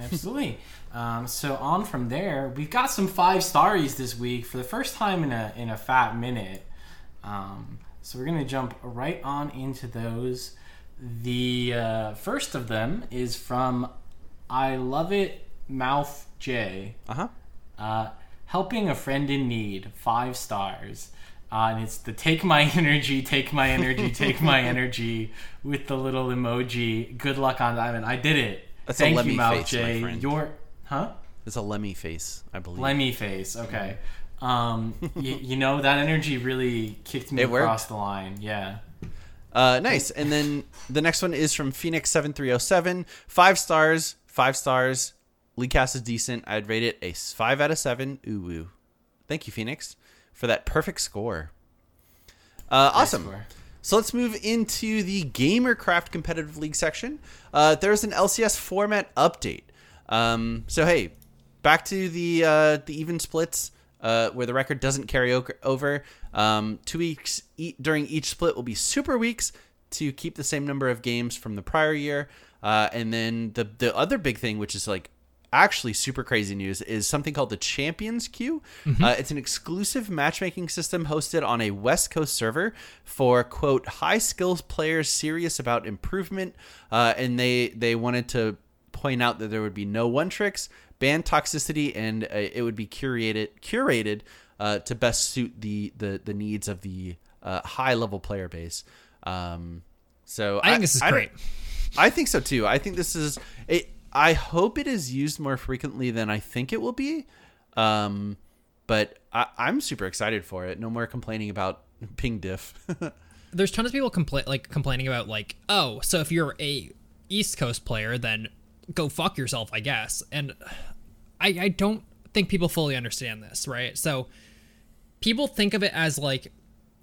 Absolutely. um, so on from there, we've got some five starries this week for the first time in a in a fat minute. Um, so we're gonna jump right on into those. The uh, first of them is from I love it mouth J. Uh huh. Uh, helping a friend in need, five stars. Uh, and it's the take my energy, take my energy, take my energy with the little emoji. Good luck on Diamond. I did it. That's a Thank Lenny you, Mouth face, J. Your, huh? It's a Lenny face, I believe. Lenny face. Okay. Um, y- you know that energy really kicked me It worked. across the line. Yeah. Uh, nice. And then the next one is from Phoenix7307. Five stars. Five stars. League cast is decent. I'd rate it a five out of seven. Ooh, woo. Thank you, Phoenix, for that perfect score. Uh, awesome. score. So let's move into the Gamercraft competitive league section. Uh, there's an LCS format update. Um, so hey, back to the uh, the even splits uh, where the record doesn't carry over. Um, two weeks e- during each split will be super weeks to keep the same number of games from the prior year. Uh, and then the the other big thing, which is like actually super crazy news is something called the Champions Queue. Uh, it's an exclusive matchmaking system hosted on a West Coast server for quote high skills players serious about improvement. Uh, and they they wanted to point out that there would be no one tricks, ban toxicity, and uh, it would be curated curated uh, to best suit the the the needs of the uh, high level player base. Um, so I think this is I great. I think so too. I think this is it. I hope it is used more frequently than I think it will be. Um, but I, I'm super excited for it. No more complaining about ping diff. there's tons of people compla- like complaining about like oh so if you're a east coast player then go fuck yourself i guess. And i i don't think people fully understand this right? So people think of it as like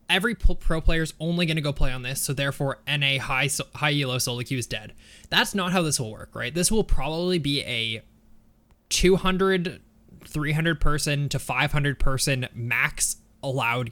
every pro player is only going to go play on this so therefore na high high Elo solo queue is dead. That's not how this will work right? This will probably be a 200 300 person to 500 person max allowed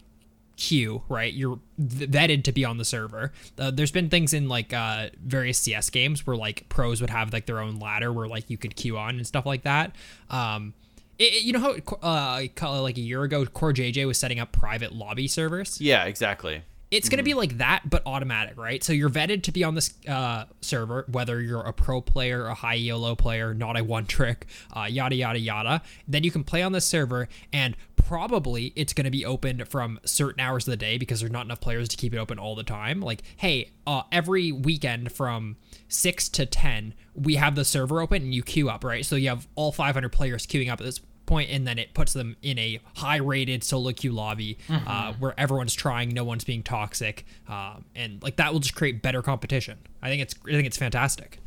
queue right you're vetted to be on the server uh, there's been things in like uh, various cs games where like pros would have like their own ladder where like you could queue on and stuff like that um it, it- you know how uh, like a year ago core jj was setting up private lobby servers yeah, exactly. it's going to be like that, but automatic, right? So you're vetted to be on this uh, server, whether you're a pro player, a high Elo player, not a one trick, uh, yada, yada, yada. Then you can play on this server, and probably it's going to be open from certain hours of the day because there's not enough players to keep it open all the time. Like, hey, uh, every weekend from 6 to 10, we have the server open and you queue up, right? So you have all 500 players queuing up at this point and then it puts them in a high rated solo queue lobby uh, where everyone's trying no one's being toxic um, and like that will just create better competition i think it's i think it's fantastic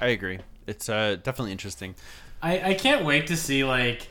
I agree. It's uh, definitely interesting. I, I can't wait to see like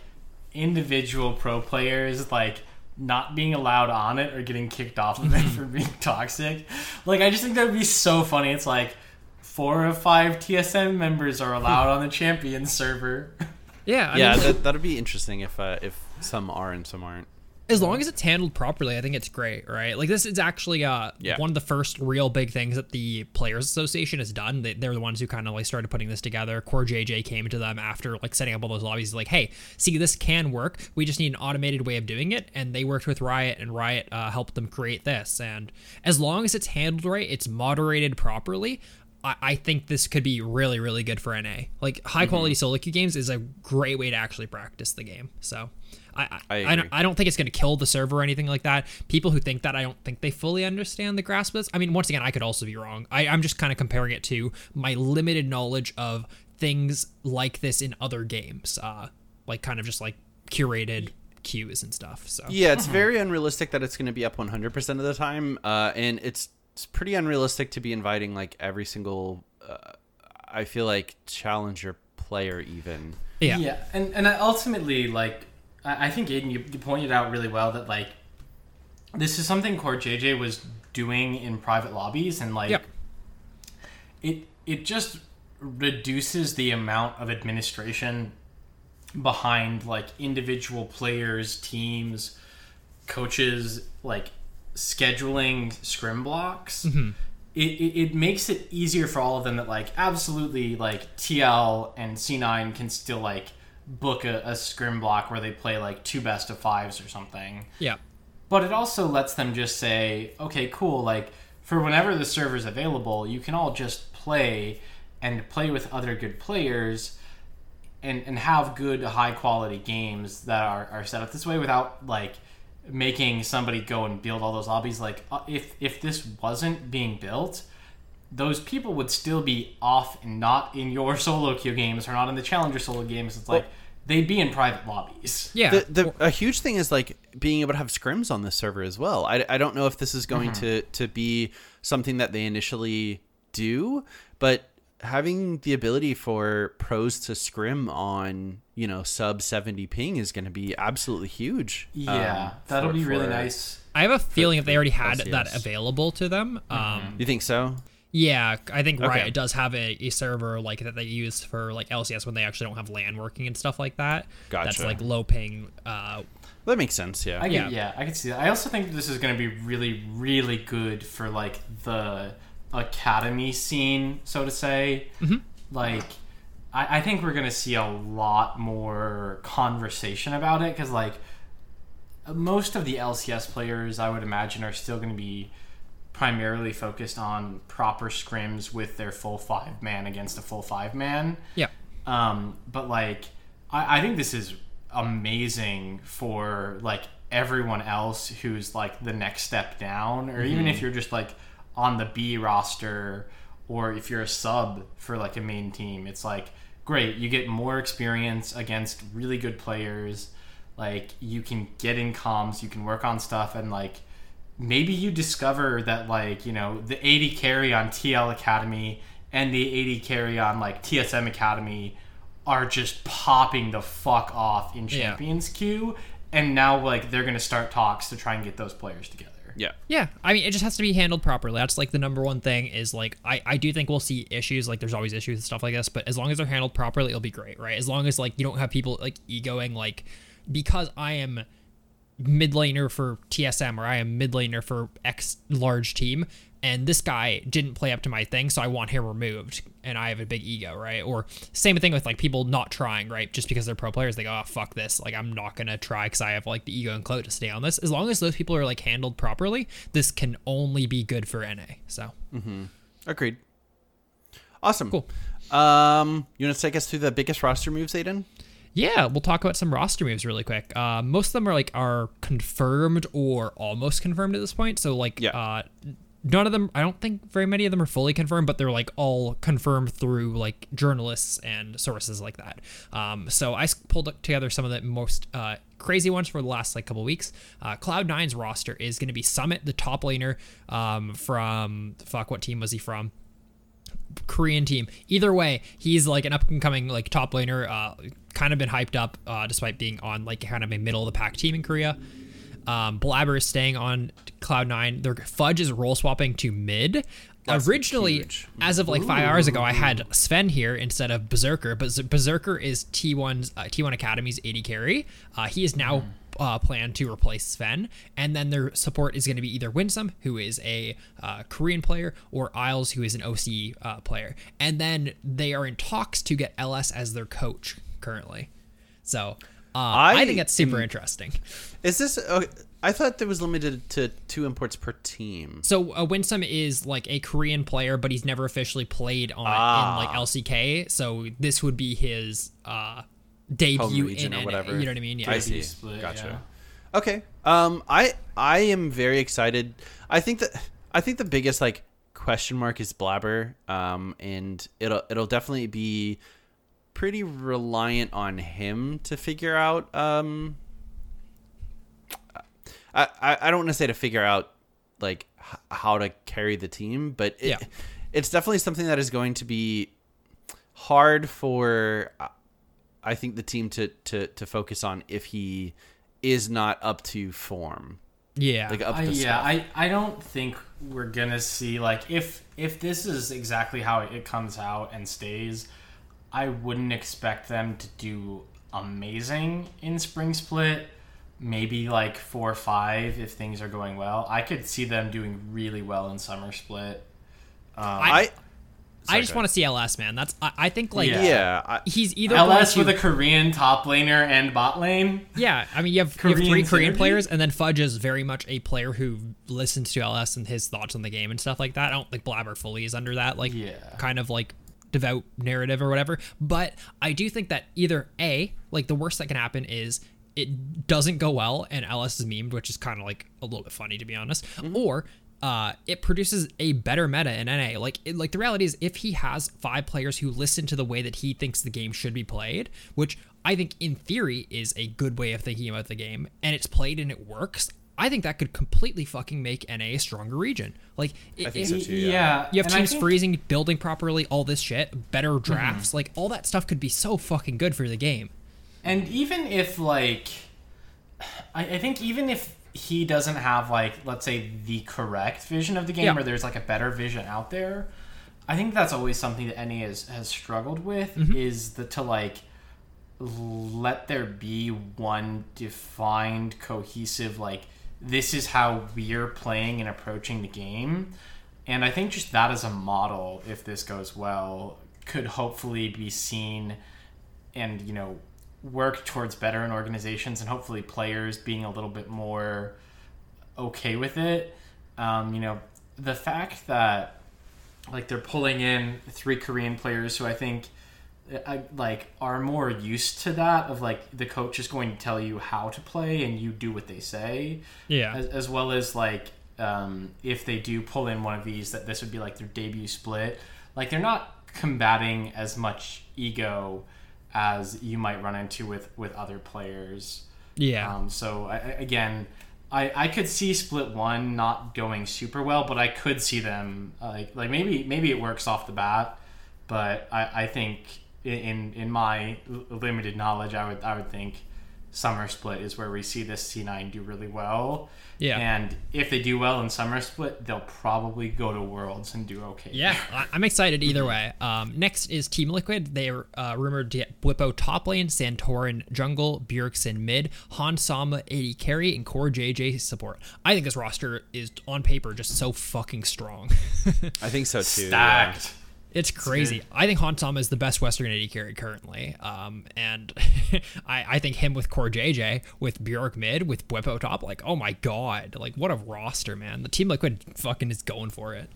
individual pro players like not being allowed on it or getting kicked off of it for being toxic. Like I just think that would be so funny. It's like four or five TSM members are allowed on the champion server. yeah I yeah, mean, that, that'd be interesting if uh, if some are and some aren't. As long as it's handled properly i think it's great right? Like this is actually uh Yeah. one of the first real big things that the players association has done. They, they're the ones who kind of like started putting this together. Core jj came to them after like setting up all those lobbies. Like hey see this can work. We just need an automated way of doing it. And they worked with riot and riot uh, helped them create this. And as long as it's handled right it's moderated properly I- I think this could be really, really good for NA. Like high quality solo queue games is a great way to actually practice the game. So I I, I I, don't, I don't think it's going to kill the server or anything like that. People who think that, I don't think they fully understand the grasp of this. I mean, once again, I could also be wrong. I, I'm just kind of comparing it to my limited knowledge of things like this in other games, uh, like kind of just like curated queues and stuff. So Yeah, it's very unrealistic that it's going to be up 100% of the time, uh, and it's it's pretty unrealistic to be inviting like every single. Uh, I feel like challenger player even. Yeah. Yeah, and and I ultimately, like, I, I think Aiden, you, you pointed out really well that like this is something Core JJ was doing in private lobbies, and like Yep. it it just reduces the amount of administration behind like individual players, teams, coaches, like scheduling scrim blocks. Mm-hmm. It, it, it makes it easier for all of them that like absolutely like TL and C9 can still like book a, a scrim block where they play like two best of fives or something Yeah. but it also lets them just say, okay, cool, like for whenever the server's available, you can all just play and play with other good players and, and have good high quality games that are, are set up this way without like making somebody go and build all those lobbies like uh, if if this wasn't being built those people would still be off and not in your solo queue games or not in the challenger solo games it's like they'd be in private lobbies Yeah. The, the a huge thing is like being able to have scrims on this server as well. I, I don't know if this is going to to be something that they initially do, but having the ability for pros to scrim on you know sub 70 ping is going to be absolutely huge. yeah um, that'll for- be really for- nice I have a feeling if they already had LCS. that available to them. Um, You think so? Yeah, I think Okay. Riot does have a, a server like that they use for like LCS when they actually don't have LAN working and stuff like that. Gotcha. That's like low ping. Uh, That makes sense. Yeah. I Yeah. yeah. I can see that. I also think this is going to be really, really good for like the academy scene, so to say. Mm-hmm. Like, I, I think we're going to see a lot more conversation about it because, like, most of the LCS players, I would imagine, are still going to be primarily focused on proper scrims with their full five man against a full five man. yeah. Um, but like, I, I think this is amazing for like everyone else who's like the next step down, or even if you're just like on the B roster, or if you're a sub for like a main team. It's like great, you get more experience against really good players. Like you can get in comms, you can work on stuff, and like maybe you discover that like you know the AD carry on TL Academy and the AD carry on like TSM Academy are just popping the fuck off in Yeah. Champions Queue, and now like they're gonna start talks to try and get those players together. Yeah. Yeah, I mean, it just has to be handled properly. That's like the number one thing is like, I, I do think we'll see issues. Like, there's always issues and stuff like this, but as long as they're handled properly, it'll be great, right? As long as like you don't have people like egoing, like, because I am mid laner for TSM or I am mid laner for X large team, and this guy didn't play up to my thing, so I want him removed, and I have a big ego, right? Or same thing with like people not trying, right? Just because they're pro players, they go, oh fuck this, like I'm not gonna try because I have like the ego and clout to stay on this. As long as those people are like handled properly, this can only be good for NA. So mhm Agreed. Awesome. Cool. Um, you want to take us through the biggest roster moves, Aiden? Yeah, we'll talk about some roster moves really quick. Uh, most of them are like are confirmed or almost confirmed at this point. So like, Yeah. uh, none of them. I don't think very many of them are fully confirmed, but they're like all confirmed through like journalists and sources like that. Um, so I pulled together some of the most uh, crazy ones for the last like couple weeks. Uh, Cloud Nine's roster is going to be Summit, the top laner um, from fuck. What team was he from? Korean team. Either way, he's like an up and coming like top laner. Uh, kind of been hyped up uh, despite being on like kind of a middle of the pack team in Korea. Um, Blabber is staying on Cloud Nine. Their Fudge is role swapping to mid. That's Originally, huge. as of like five hours ago, I had Sven here instead of Berserker, but Berserker is T1's uh, T1 Academy's AD carry. Uh, he is now uh, planned to replace Sven, and then their support is going to be either Winsome, who is a uh, Korean player, or Isles, who is an OC uh, player. And then they are in talks to get LS as their coach currently. So uh, I, I think that's super am- interesting. Is this? Uh, I thought there was limited to two imports per team. So uh, Winsome is like a Korean player, but he's never officially played on Ah. in like LCK. So this would be his uh, debut in or NA, whatever. You know what I mean? Yeah. I see. split, Gotcha. Okay. Um, I I am very excited. I think that I think the biggest like question mark is Blabber. Um, and it'll it'll definitely be pretty reliant on him to figure out. Um, I I, I don't want to say to figure out like h- how to carry the team, but it, it's definitely something that is going to be hard for. I think the team to to to focus on if he is not up to form, Yeah. like up I, yeah. I, I don't think we're gonna see like if if this is exactly how it comes out and stays, I wouldn't expect them to do amazing in spring split. Maybe like four or five if things are going well. I could see them doing really well in summer split. Um, I I just want to see LS, man. That's I, I think like Yeah. yeah. I, he's either LS with to, a Korean top laner and bot lane. Yeah, I mean you have, you have three Korean Korean players, and then Fudge is very much a player who listens to LS and his thoughts on the game and stuff like that. I don't think Blabber fully is under that like Yeah. kind of like devout narrative or whatever. But I do think that either a like the worst that can happen is it doesn't go well and LS is memed, which is kind of like a little bit funny to be honest, mm-hmm. or uh, it produces a better meta in NA. Like, it, like the reality is, if he has five players who listen to the way that he thinks the game should be played, which I think in theory is a good way of thinking about the game, and it's played and it works, I think that could completely fucking make NA a stronger region. Like, it, I think it- so too, yeah. yeah. you have and teams think- freezing, building properly, all this shit, better Mm-hmm. drafts, like all that stuff could be so fucking good for the game. And even if like, I, I think even if he doesn't have like, let's say the correct vision of the game, Yeah. or there's like a better vision out there, I think that's always something that NA has has struggled with Mm-hmm. is the to like let there be one defined cohesive like this is how we're playing and approaching the game and i think just that as a model if this goes well could hopefully be seen and you know work towards better in organizations and hopefully players being a little bit more okay with it. Um, you know the fact that like they're pulling in three korean players who i think I, like are more used to that of like the coach is going to tell you how to play and you do what they say. Yeah. as, as well as like um, if they do pull in one of these that this would be like their debut split. Like they're not combating as much ego as you might run into with with other players Yeah. um, so I, again I, I could see split one not going super well but i could see them uh, like like maybe maybe it works off the bat but i, I think in in my limited knowledge i would i would think summer split is where we see this c9 do really well Yeah. and if they do well in summer split they'll probably go to worlds and do okay Yeah, I- I'm excited either way. Um, next is Team Liquid. They are uh, rumored to get Bwipo top lane, Santorin jungle, Bjergsen mid, Hans Sama AD carry, and Core JJ support. I think this roster is on paper just so fucking strong. I think so too. yeah. It's crazy. good. I think Han is the best Western AD carry currently. Um, and I, I think him with Core JJ, with Bjork mid, with Bwipo top, like, oh my god. Like, what a roster, man. The Team Liquid fucking is going for it.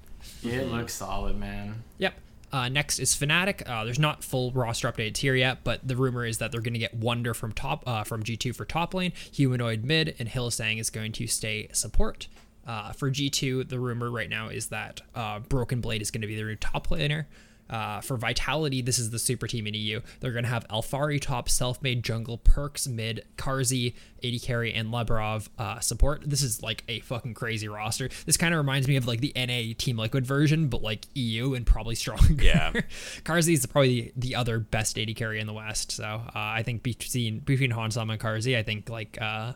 it looks solid man Yep. Uh, next is Fnatic. Uh, there's not full roster updates here yet, but the rumor is that they're going to get Wonder from top uh, from G2 for top lane, Humanoid mid, and Hylissang is going to stay support. Uh, for G2, the rumor right now is that uh, Broken Blade is going to be their new top laner. Uh, for Vitality, this is the super team in EU. They're going to have Alphari top, Selfmade jungle, Perkz mid, Carzzy, AD carry, and Labrov uh, support. This is like a fucking crazy roster. This kind of reminds me of like the NA Team Liquid version, but like EU and probably stronger. Yeah. Carzzy is probably the other best AD carry in the West. So uh, I think between between Hans Sama and Carzzy, I think like uh,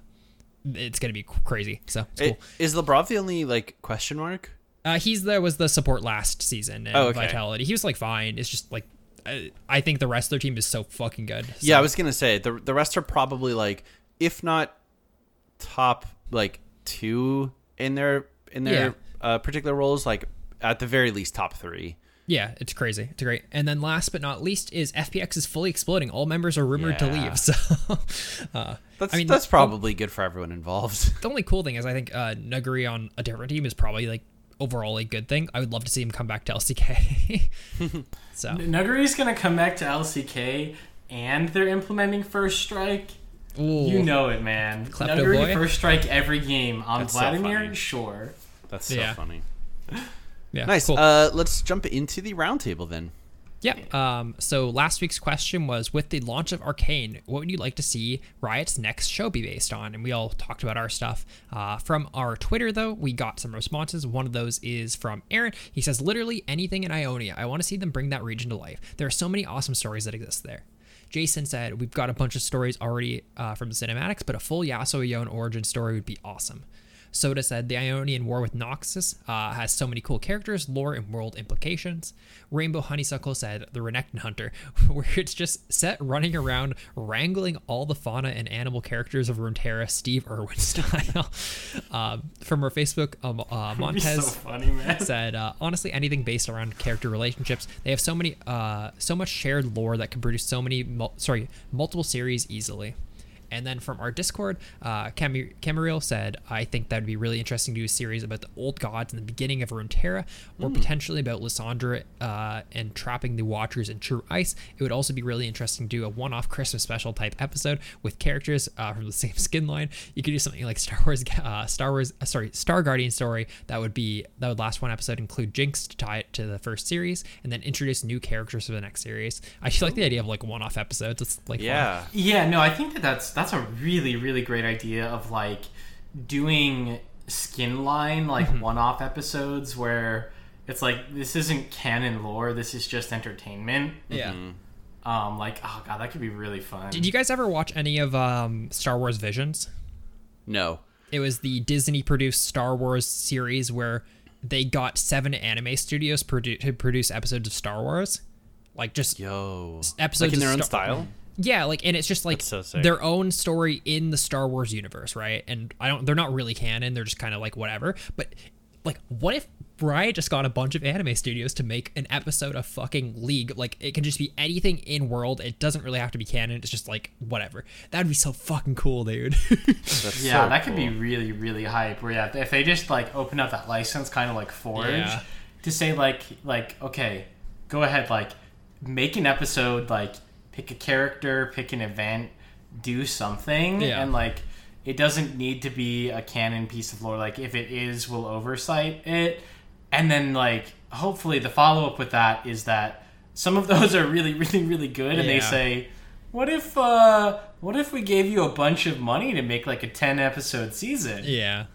it's gonna be crazy. So it's cool. Is Labrov the only like question mark? Uh, he's there was the support last season in Oh, okay. Vitality. He was like fine. It's just like I, I think the rest of their team is so fucking good. So- Yeah, I was gonna say the the rest are probably like, if not top like two in their in their uh, particular roles, like at the very least top three. Yeah, it's crazy. It's great. And then last but not least is FPX is fully exploding. All members are rumored to leave. So uh, That's I mean that's the- probably good for everyone involved. the only cool thing is I think uh, Nuguri on a different team is probably like overall a good thing. I would love to see him come back to LCK. so Nuguri's gonna come back to LCK and they're implementing first strike. Ooh. You know it, man. Klepto Nuguri boy? first strike every game on That's Vladimir. funny. sure. That's so Yeah. funny. Yeah, Nice. Cool. Uh, let's jump into the roundtable then. Yeah. Um, so last week's question was with the launch of Arcane, what would you like to see Riot's next show be based on? And we all talked about our stuff. Uh, from our Twitter, though, we got some responses. One of those is from Aaron. He says, literally anything in Ionia. I want to see them bring that region to life. There are so many awesome stories that exist there. Jason said, We've got a bunch of stories already uh, from the cinematics, but a full Yasuo Yone origin story would be awesome. Soda said the Ionian War with Noxus uh, has so many cool characters, lore, and world implications. Rainbow Honeysuckle said the Renekton Hunter, where it's just set running around wrangling all the fauna and animal characters of Runeterra Steve Irwin style. um, from our Facebook, um, uh, Montez so funny, said uh, honestly anything based around character relationships they have so many uh, so much shared lore that can produce so many mul- sorry multiple series easily and then from our discord uh, Cam- Camariel said i think that would be really interesting to do a series about the old gods in the beginning of runeterra or potentially about Lissandra uh, and trapping the watchers in true ice. It would also be really interesting to do a one-off christmas special type episode with characters uh, from the same skin line. You could do something like star wars uh, star wars uh, sorry star guardian story. That would be that would last one episode include jinx to tie it to the first series and then introduce new characters for the next series. I just like the idea of like one-off episodes. It's like fun. Yeah. Yeah, no, I think that that's that's a really really great idea of like doing skin line like Mm-hmm. one-off episodes where it's like this isn't canon lore, this is just entertainment. yeah Um, like oh god, that could be really fun. did you guys ever watch any of um star wars visions No. It was the Disney produced Star Wars series where they got seven anime studios produ- to produce episodes of Star Wars. Like just Yo. episodes like in their of own Star- style. Yeah, like and it's just like so their own story in the Star Wars universe, right? And I don't they're not really canon, they're just kind of like whatever. But like what if Riot just got a bunch of anime studios to make an episode of fucking League? Like it can just be anything in world. It doesn't really have to be canon. It's just like whatever. That'd be so fucking cool, dude. Yeah, so that could be really, really hype. Where yeah, if they just like open up that license, kind of like Forge, Yeah. to say like, like okay, go ahead, like make an episode, like pick a character, pick an event, do something, Yeah. and like it doesn't need to be a canon piece of lore. Like if it is, we'll oversight it, and then like hopefully the follow up with that is that some of those are really, really, really good, and they say. What if uh what if we gave you a bunch of money to make like a 10 episode season? yeah.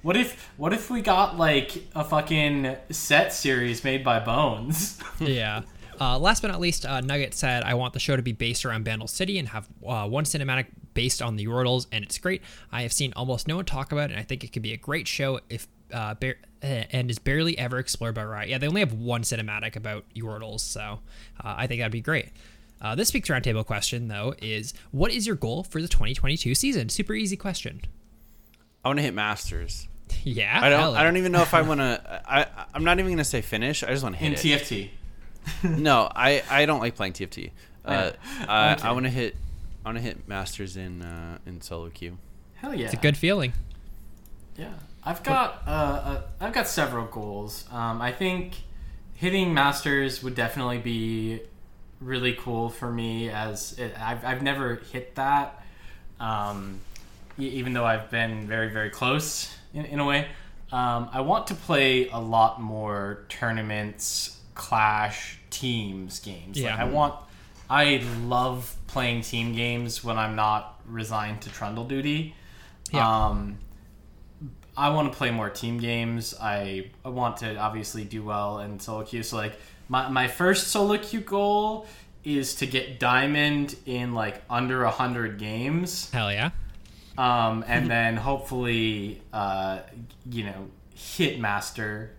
What if what if we got like a fucking set series made by Bones? yeah. Uh, last but not least, uh, Nugget said, "I want the show to be based around Bandle City and have uh, one cinematic based on the Yordles, and it's great. I have seen almost no one talk about it, and I think it could be a great show if uh, bar- eh, and is barely ever explored by Riot. Yeah, they only have one cinematic about Yordles, so uh, I think that'd be great." Uh, this week's roundtable question, though, is what is your goal for the 2022 season? Super easy question. I want to hit masters. yeah, I don't. hell I don't even know if I want to. I. I'm not even gonna say finish. I just want to In hit it. TFT. No, I. I don't like playing TFT. Uh, I, Okay. I want to hit. I want to hit masters in uh, in solo queue. Hell yeah. It's a good feeling. Yeah. I've got uh, uh I've got several goals. Um I think hitting masters would definitely be really cool for me as it, I've I've never hit that. Um even though I've been very very close in, in a way. Um, I want to play a lot more tournaments, clash, teams games. Yeah. Like I want I love playing team games when I'm not resigned to Trundle duty. Yeah. Um, I want to play more team games. I, I want to obviously do well in solo queue. So like my, my first solo queue goal is to get diamond in like under a hundred games, Hell yeah. um, and then hopefully uh, you know hit master.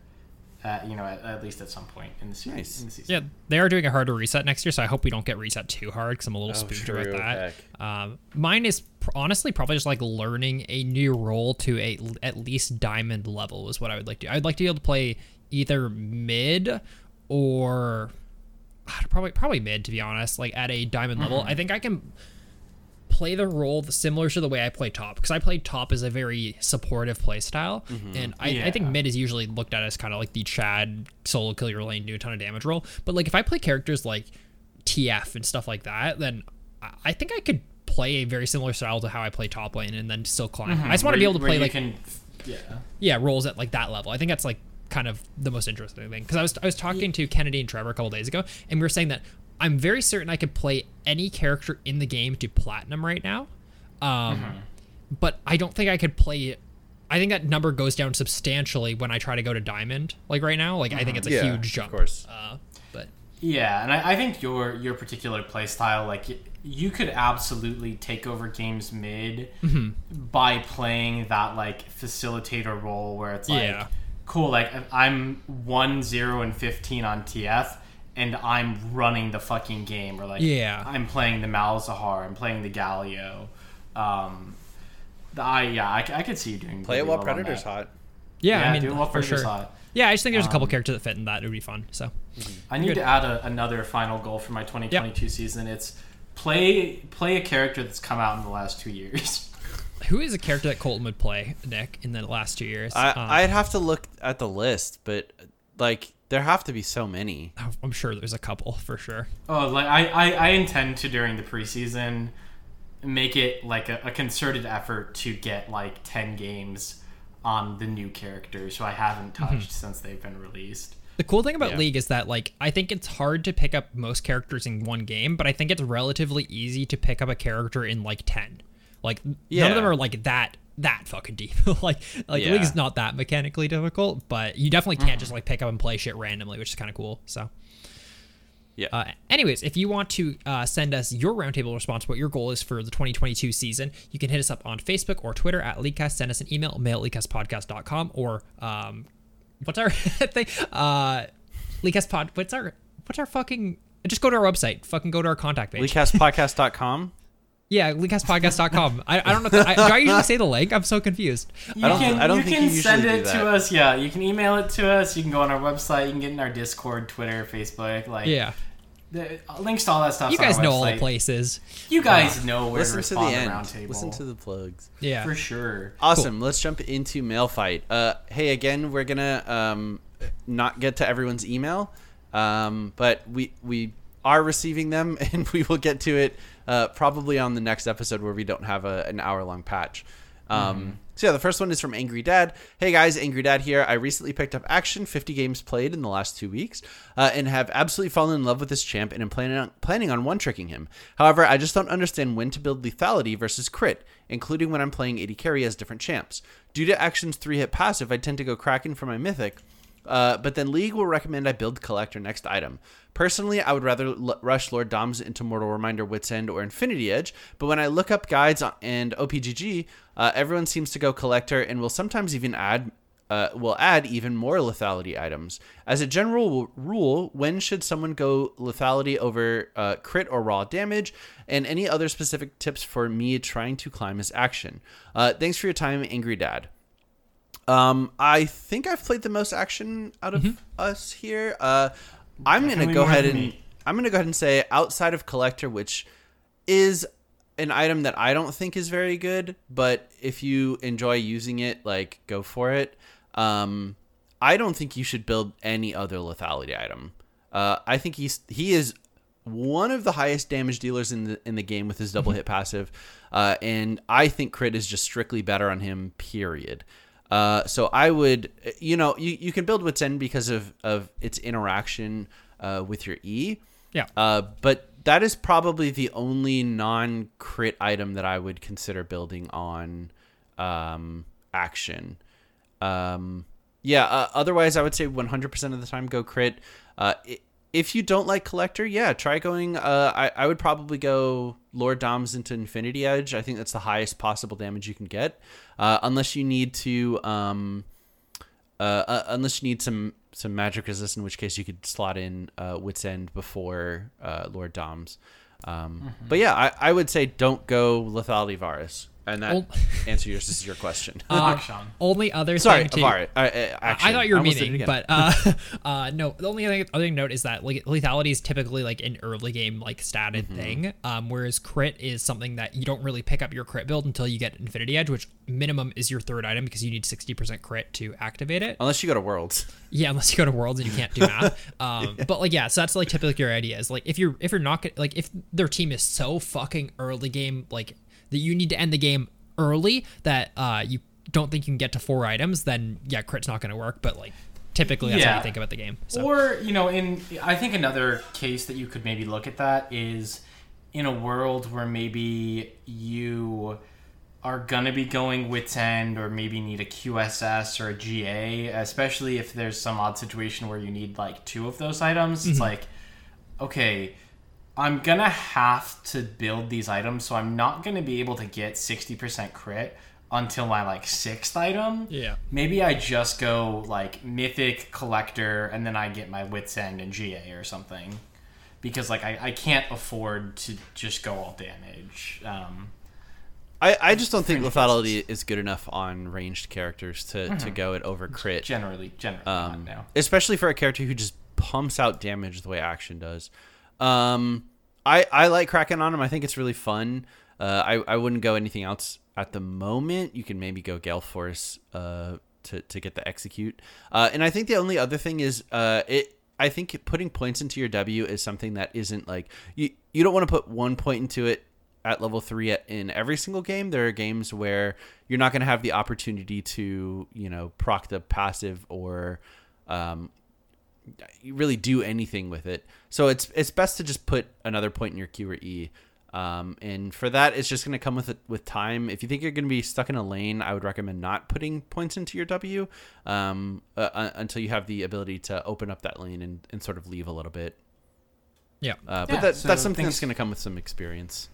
At, you know, at, at least at some point in the series. Nice. In the season. Yeah, they are doing a harder reset next year, so I hope we don't get reset too hard because I'm a little Oh, spooked about that. Um, mine is pr- honestly probably just like learning a new role to a at least diamond level is what I would like to. I'd like to be able to play either mid or probably probably mid to be honest. Like at a diamond level, I think I can play the role similar to the way I play top because I play top as a very supportive play style, and I, I think mid is usually looked at as kind of like the Chad solo kill your lane, do a ton of damage role. But like if I play characters like TF and stuff like that, then I- think I could play a very similar style to how I play top lane and then still climb. I just want to be able to play like can, yeah. yeah roles at like that level. I think that's like kind of the most interesting thing because I was I was talking to Kennedy and Trevor a couple days ago, and we were saying that I'm very certain I could play any character in the game to platinum right now, um, but I don't think I could play. I think that number goes down substantially when I try to go to diamond. Like right now, like I think it's a Yeah, huge of jump. course. Uh, but Yeah, and I, I think your your particular playstyle, like you could absolutely take over games mid Mm-hmm. by playing that like facilitator role where it's like Yeah. cool like i'm 1 0 and 15 on tf and i'm running the fucking game or like Yeah. i'm playing the malzahar i'm playing the galio um the- I yeah, I, c- I could see you doing Play it really while well Predator's hot. Yeah, Yeah, I mean, do it while for Predator's sure. hot. Yeah, I just think there's a couple Um, characters that fit in that. It would be fun. So I need to add a, another final goal for my 2022 season. It's play play a character that's come out in the last two years. who is a character that Colton would play, Nick, in the last two years? I, Um, I'd have to look at the list, but like there have to be so many. I'm sure there's a couple for sure. Oh, like I, I, I intend to during the preseason make it like a, a concerted effort to get like 10 games on the new characters who I haven't mm-hmm. touched since they've been released. The cool thing about Yeah. League is that like I think it's hard to pick up most characters in one game, but I think it's relatively easy to pick up a character in like ten. Like none of them are like that that fucking deep. like like Yeah. League's not that mechanically difficult, but you definitely can't just like pick up and play shit randomly, which is kind of cool. So Yeah. Uh, anyways, if you want to uh, send us your roundtable response, what your goal is for the 2022 season, you can hit us up on Facebook or Twitter at Leaguecast. Send us an email, mail at leaguecastpodcast.com, or um, what's our thing? Uh, Leaguecastpod. What's our what's our fucking? Just go to our website. Fucking go to our contact page. Leaguecastpodcast.com. yeah, leaguecastpodcast.com. I, I don't know. If I, do I usually say the link? I'm so confused. You don't- can, I don't you think can you usually send it to us. Yeah, you can email it to us. You can go on our website. You can get in our Discord, Twitter, Facebook. Like Yeah, the, links to all that stuff. you guys know all the places. You guys know where Listen to to the respond to end. roundtable. Listen to the plugs. Yeah, for sure. Awesome. Let's jump into mail fight. Uh, hey, again, we're gonna um, not get to everyone's email, um, but we we are receiving them, and we will get to it uh, probably on the next episode where we don't have a, an hour long patch. Um, So yeah, the first one is from Angry Dad. Hey guys, Angry Dad here. I recently picked up Akshan, 50 games played in the last two weeks, uh, and have absolutely fallen in love with this champ and am planning on, planning on one tricking him. However, I just don't understand when to build lethality versus crit, including when I'm playing AD carry as different champs. Due to Akshan's three hit passive, I tend to go Kraken for my mythic, uh, but then League will recommend I build Collector next item. Personally, I would rather l- rush Lord Doms into Mortal Reminder, Wits End, or Infinity Edge, but when I look up guides and OPGG, uh, everyone seems to go Collector and will sometimes even add uh, will add even more lethality items. As a general rule, when should someone go lethality over uh, crit or raw damage? And any other specific tips for me trying to climb his Akshan? Uh, thanks for your time, Angry Dad. Um, I think I've played the most Akshan out of us here. Uh, I'm gonna go ahead and me. I'm gonna go ahead and say outside of collector, which is an item that I don't think is very good, but if you enjoy using it, like go for it. Um, I don't think you should build any other lethality item. Uh, I think he's he is one of the highest damage dealers in the in the game with his double hit passive, uh, and I think crit is just strictly better on him. Period. Uh, so I would, you know, you, you can build Wits End because of of its interaction uh, with your E. Yeah. Uh, but that is probably the only non crit item that I would consider building on um, Akshan. Um, yeah. Uh, otherwise, I would say 100% of the time go crit. Uh, i- if you don't like collector, yeah, try going. Uh, I, I would probably go Lord Doms into Infinity Edge. I think that's the highest possible damage you can get, uh, unless you need to. Um, uh, uh, unless you need some some magic resist, in which case you could slot in uh, Wits End before uh, Lord Doms. Um, But yeah, I, I would say don't go Lethality Varus, and that Well- answer yours is your question. Uh, only other Sorry, thing too. Varus. Uh, action. I thought you were almost meaning, but uh, uh, no. The only other, other thing to note is that like lethality is typically like an early game like statted Mm-hmm. thing, um, whereas crit is something that you don't really pick up your crit build until you get Infinity Edge, which minimum is your third item because you need sixty percent crit to activate it. unless you go to Worlds. Yeah, unless you go to Worlds and you can't do math. Um, But like, yeah, so that's like typically your idea is like if you're if you're not like if their team is so fucking early game like that you need to end the game early that uh you don't think you can get to four items, then yeah, crit's not going to work. But like typically that's how Yeah. you think about the game. So Or you know, in I think another case that you could maybe look at that is in a world where maybe you are gonna be going wits end or maybe need a QSS or a GA, especially if there's some odd situation where you need like two of those items. It's like, okay, I'm gonna have to build these items, so I'm not gonna be able to get 60% crit until my like sixth item. Yeah. Maybe I just go like mythic collector and then I get my wits end and GA or something. Because like I, I can't afford to just go all damage. Um, I, I just don't think lethality is good enough on ranged characters to, to go it over crit. generally, generally um, not now. especially for a character who just pumps out damage the way Akshan does. Um, I I like Kraken on him. I think it's really fun. Uh, I I wouldn't go anything else at the moment. You can maybe go Gale Force uh, to to get the execute. Uh, and I think the only other thing is uh, it. I think putting points into your W is something that isn't like you. You don't want to put one point into it at level three in every single game. There are games where you're not going to have the opportunity to, you know, proc the passive or um, really do anything with it. So it's it's best to just put another point in your Q or E. Um, and for that, it's just going to come with it with time. If you think you're going to be stuck in a lane, I would recommend not putting points into your W um, uh, uh, until you have the ability to open up that lane and, and sort of leave a little bit. Yeah. Uh, but Yeah, that, so that's something thanks- that's going to come with some experience.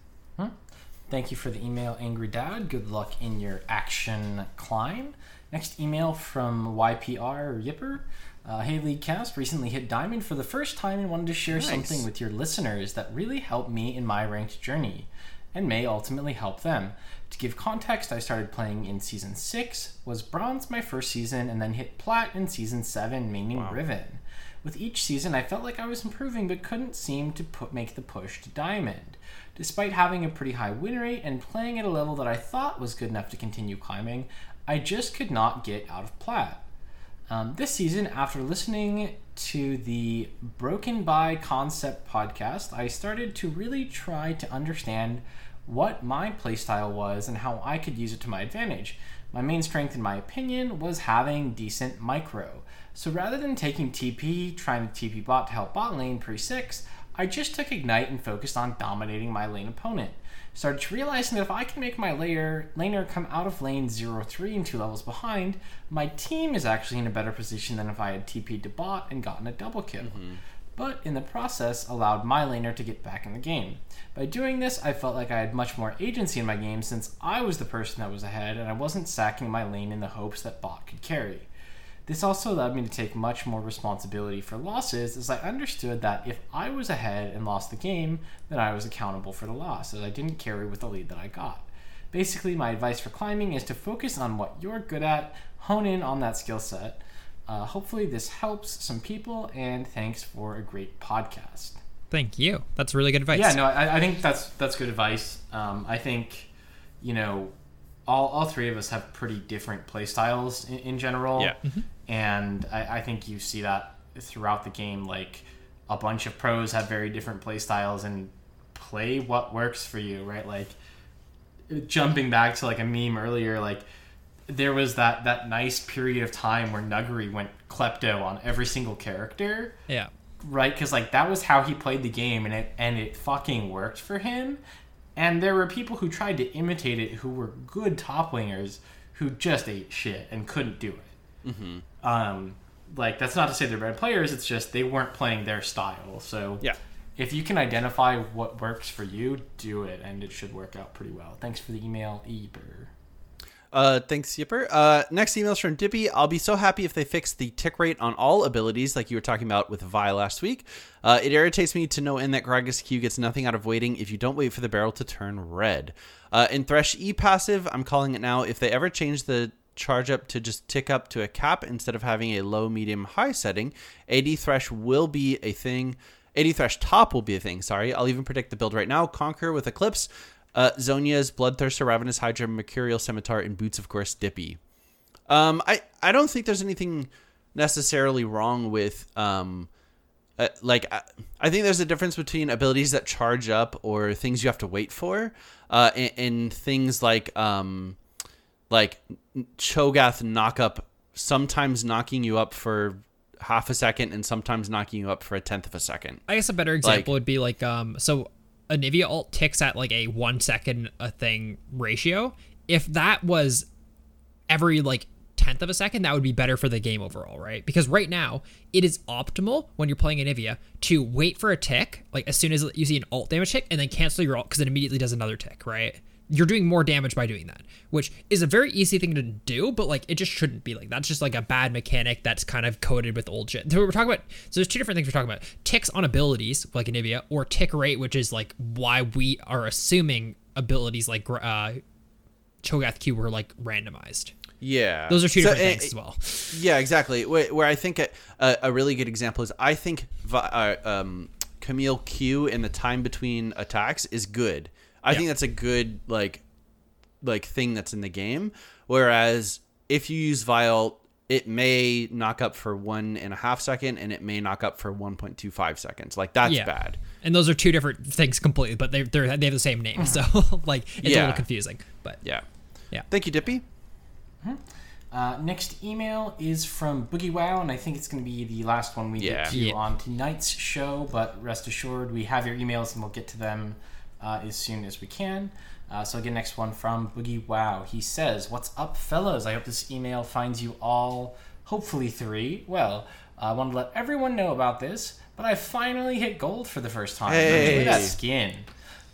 Thank you for the email, Angry Dad. Good luck in your Akshan climb. Next email from YPR Yipper. Uh, hey, Leaguecast. Recently hit Diamond for the first time and wanted to share Nice. something with your listeners that really helped me in my ranked journey and may ultimately help them. To give context, I started playing in Season 6, was Bronze my first season, and then hit Plat in Season 7, maining Riven. With each season, I felt like I was improving but couldn't seem to put, make the push to Diamond. Despite having a pretty high win rate and playing at a level that I thought was good enough to continue climbing, I just could not get out of Plat. Um, this season, after listening to the Broken by Concept podcast, I started to really try to understand what my playstyle was and how I could use it to my advantage. My main strength, in my opinion, was having decent micro. So rather than taking TP, trying to TP bot to help bot lane pre 6, I just took Ignite and focused on dominating my lane opponent. Started to realizing that if I can make my layer laner come out of lane 0-3 and two levels behind, my team is actually in a better position than if I had TP'd to bot and gotten a double kill. Mm-hmm. But in the process, allowed my laner to get back in the game. By doing this, I felt like I had much more agency in my game since I was the person that was ahead and I wasn't sacking my lane in the hopes that bot could carry. This also allowed me to take much more responsibility for losses as I understood that if I was ahead and lost the game, then I was accountable for the loss as I didn't carry with the lead that I got. Basically, my advice for climbing is to focus on what you're good at, hone in on that skill set. Uh, hopefully, this helps some people, and thanks for a great podcast. Thank you. That's really good advice. Yeah, no, I, I think that's that's good advice. Um, I think, you know, all, all three of us have pretty different play styles in, in general. Yeah. And I, I think you see that throughout the game. Like, a bunch of pros have very different play styles and play what works for you, right? Like, jumping back to like a meme earlier, like, there was that, that nice period of time where Nuguri went klepto on every single character Yeah. right? Because like that was how he played the game, and it and it fucking worked for him. And there were people who tried to imitate it who were good top wingers who just ate shit and couldn't do it. Mm-hmm. Um, like that's not to say they're bad players. It's just they weren't playing their style. So Yeah. if you can identify what works for you, do it, and it should work out pretty well. Thanks for the email, Eber. Uh, thanks, Yipper. Uh, next email's from Dippy. I'll be so happy if they fix the tick rate on all abilities, like you were talking about with Vi last week. Uh, it irritates me to no end that Gragas Q gets nothing out of waiting if you don't wait for the barrel to turn red. Uh, in Thresh E passive, I'm calling it now. If they ever change the charge up to just tick up to a cap instead of having a low, medium, high setting, AD Thresh will be a thing. AD Thresh top will be a thing. Sorry, I'll even predict the build right now. Conquer with Eclipse. Uh, Zhonya's Bloodthirster, Ravenous Hydra, Mercurial Scimitar, and Boots, of course, Dippy. Um, I, I don't think there's anything necessarily wrong with um, uh, like I, I think there's a difference between abilities that charge up or things you have to wait for, uh, and, and things like um, like Cho'Gath knock up, sometimes knocking you up for half a second and sometimes knocking you up for a tenth of a second. I guess a better example would be like um so Anivia ult ticks at like a one second a thing ratio. If that was every like tenth of a second, that would be better for the game overall, right? Because right now, it is optimal when you're playing Anivia to wait for a tick, like as soon as you see an ult damage tick, and then cancel your ult because it immediately does another tick, right? You're doing more damage by doing that, which is a very easy thing to do, but like it just shouldn't be like that's just like a bad mechanic that's kind of coded with old shit. So we're talking about so there's two different things we're talking about: ticks on abilities like Anivia, or tick rate, which is like why we are assuming abilities like uh, Cho'Gath Q were like randomized. Yeah, Those are two So, different eh, things as well. Yeah, exactly. Where, where I think a, a, a really good example is I think uh, um, Camille Q in the time between attacks is good. I think that's a good like like thing that's in the game. Whereas if you use Vial, it may knock up for one and a half second, and it may knock up for one point two five seconds. Like that's yeah. bad. And those are two different things completely, but they they're they have the same name, so like it's a Yeah. little confusing. But Yeah. Yeah. Thank you, Dippy. Uh, next email is from Boogie Wow, and I think it's going to be the last one we Yeah. get to Yeah. on tonight's show. But rest assured, we have your emails, and we'll get to them uh, as soon as we can. Uh, so again, next one from Boogie Wow. He says, "What's up, fellas? I hope this email finds you all, hopefully three. Well, I want to let everyone know about this, but I finally hit gold for the first time. Hey. Look at that skin."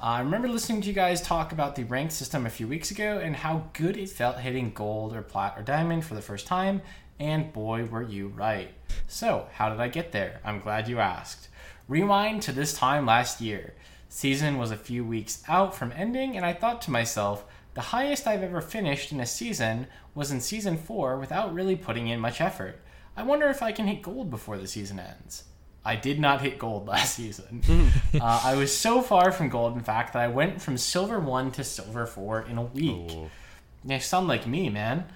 Uh, I remember listening to you guys talk about the rank system a few weeks ago and how good it felt hitting gold or plat or diamond for the first time, and boy, were you right. So, how did I get there? I'm glad you asked. Rewind to this time last year. Season was a few weeks out from ending, and I thought to myself, the highest I've ever finished in a season was in season 4 without really putting in much effort. I wonder if I can hit gold before the season ends. I did not hit gold last season. uh, I was so far from gold, in fact, that I went from silver 1 to silver 4 in a week. You sound like me, man.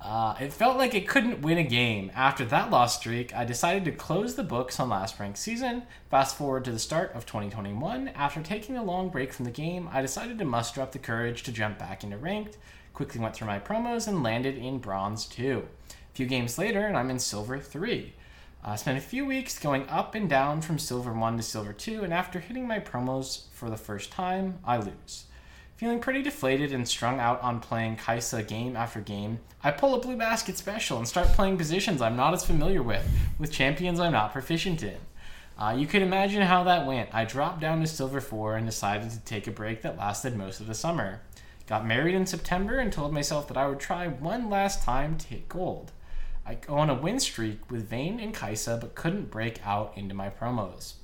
Uh, it felt like it couldn't win a game. After that loss streak, I decided to close the books on last ranked season. Fast forward to the start of 2021. After taking a long break from the game, I decided to muster up the courage to jump back into ranked. Quickly went through my promos and landed in bronze 2. A few games later, and I'm in silver 3. I spent a few weeks going up and down from silver 1 to silver 2, and after hitting my promos for the first time, I lose. Feeling pretty deflated and strung out on playing Kaisa game after game, I pull a blue basket special and start playing positions I'm not as familiar with, with champions I'm not proficient in. Uh, you can imagine how that went. I dropped down to silver 4 and decided to take a break that lasted most of the summer. Got married in September and told myself that I would try one last time to hit gold. I go on a win streak with Vayne and Kaisa, but couldn't break out into my promos.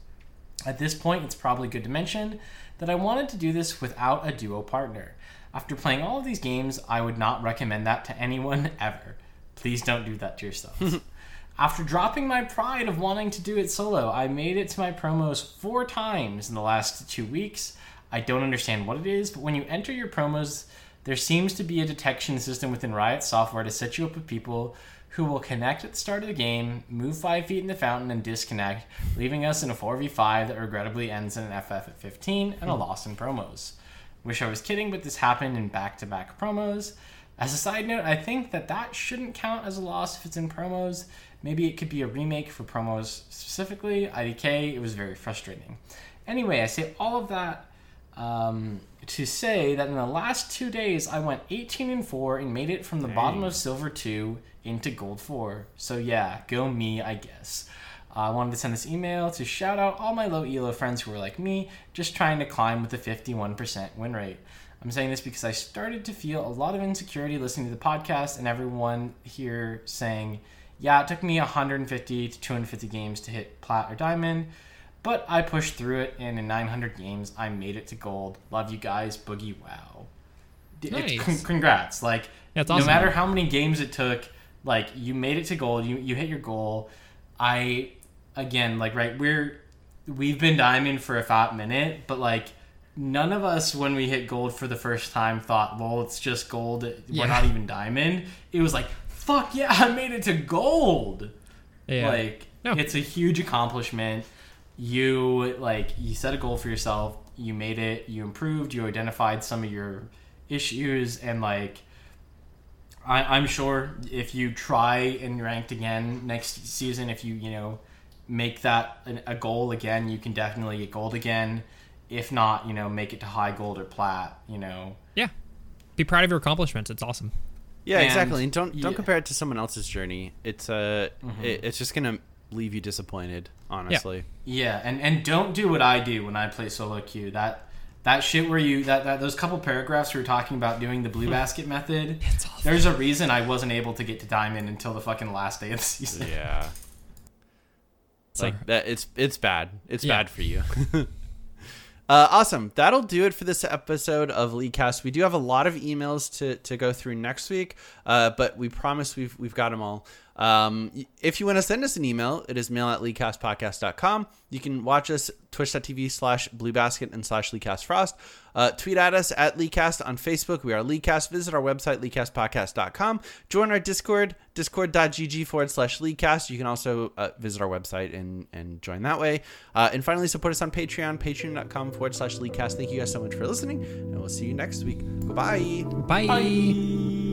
At this point, it's probably good to mention that I wanted to do this without a duo partner. After playing all of these games, I would not recommend that to anyone ever. Please don't do that to yourselves. After dropping my pride of wanting to do it solo, I made it to my promos four times in the last two weeks. I don't understand what it is, but when you enter your promos, there seems to be a detection system within Riot software to set you up with people who will connect at the start of the game, move five feet in the fountain, and disconnect, leaving us in a 4v5 that regrettably ends in an FF at 15 and a loss in promos. Wish I was kidding, but this happened in back to back promos. As a side note, I think that that shouldn't count as a loss if it's in promos. Maybe it could be a remake for promos specifically. IDK, it was very frustrating. Anyway, I say all of that um, to say that in the last two days, I went 18 and 4 and made it from the bottom of silver 2 into gold 4. So yeah, go me, I guess. I wanted to send this email to shout out all my low elo friends who are like me, just trying to climb with a 51% win rate. I'm saying this because I started to feel a lot of insecurity listening to the podcast and everyone here saying, yeah, it took me 150 to 250 games to hit plat or diamond, but I pushed through it and in 900 games I made it to gold. Love you guys, boogie wow. Nice. congrats. Like, Yeah, it's no awesome. matter how many games it took, like, you made it to gold, you, you hit your goal. I, again, like, right, we're, we've been diamond for a fat minute, but like, none of us when we hit gold for the first time thought, well, it's just gold. We're Yeah. not even diamond. It was like, fuck yeah, I made it to gold. Yeah. Like, No. it's a huge accomplishment. You like you set a goal for yourself. You made it. You improved. You identified some of your issues, and like, I, I'm sure if you try and ranked again next season, if you you know make that an, a goal again, you can definitely get gold again. If not, you know, make it to high gold or plat. You know, yeah. Be proud of your accomplishments. It's awesome. Yeah, And- exactly. And don't don't yeah. Mm-hmm. compare it to someone else's journey. It's uh, it, it's just gonna leave you disappointed. Honestly. Yeah, and and don't do what I do when I play solo queue. That that shit where you that, that those couple paragraphs we were talking about doing the blue hmm. basket method. It's awful. There's a reason I wasn't able to get to diamond until the fucking last day of the season. Yeah. So- like that it's it's bad it's Yeah. bad for you uh, awesome. That'll do it for this episode of leaguecast we do have a lot of emails to, to go through next week uh, but we promise we've we've got them all. Um, if you want to send us an email it is mail at leaguecastpodcast.com you can watch us twitch.tv slash bluebasket and slash leaguecastfrost uh, tweet at us at leaguecast on facebook. We are leaguecast visit our website leaguecastpodcast.com join our discord discord.gg forward slash leaguecast you can also uh, visit our website and and join that way. Uh, and finally support us on patreon patreon.com forward slash leaguecast thank you guys so much for listening and we'll see you next week. Goodbye Bye.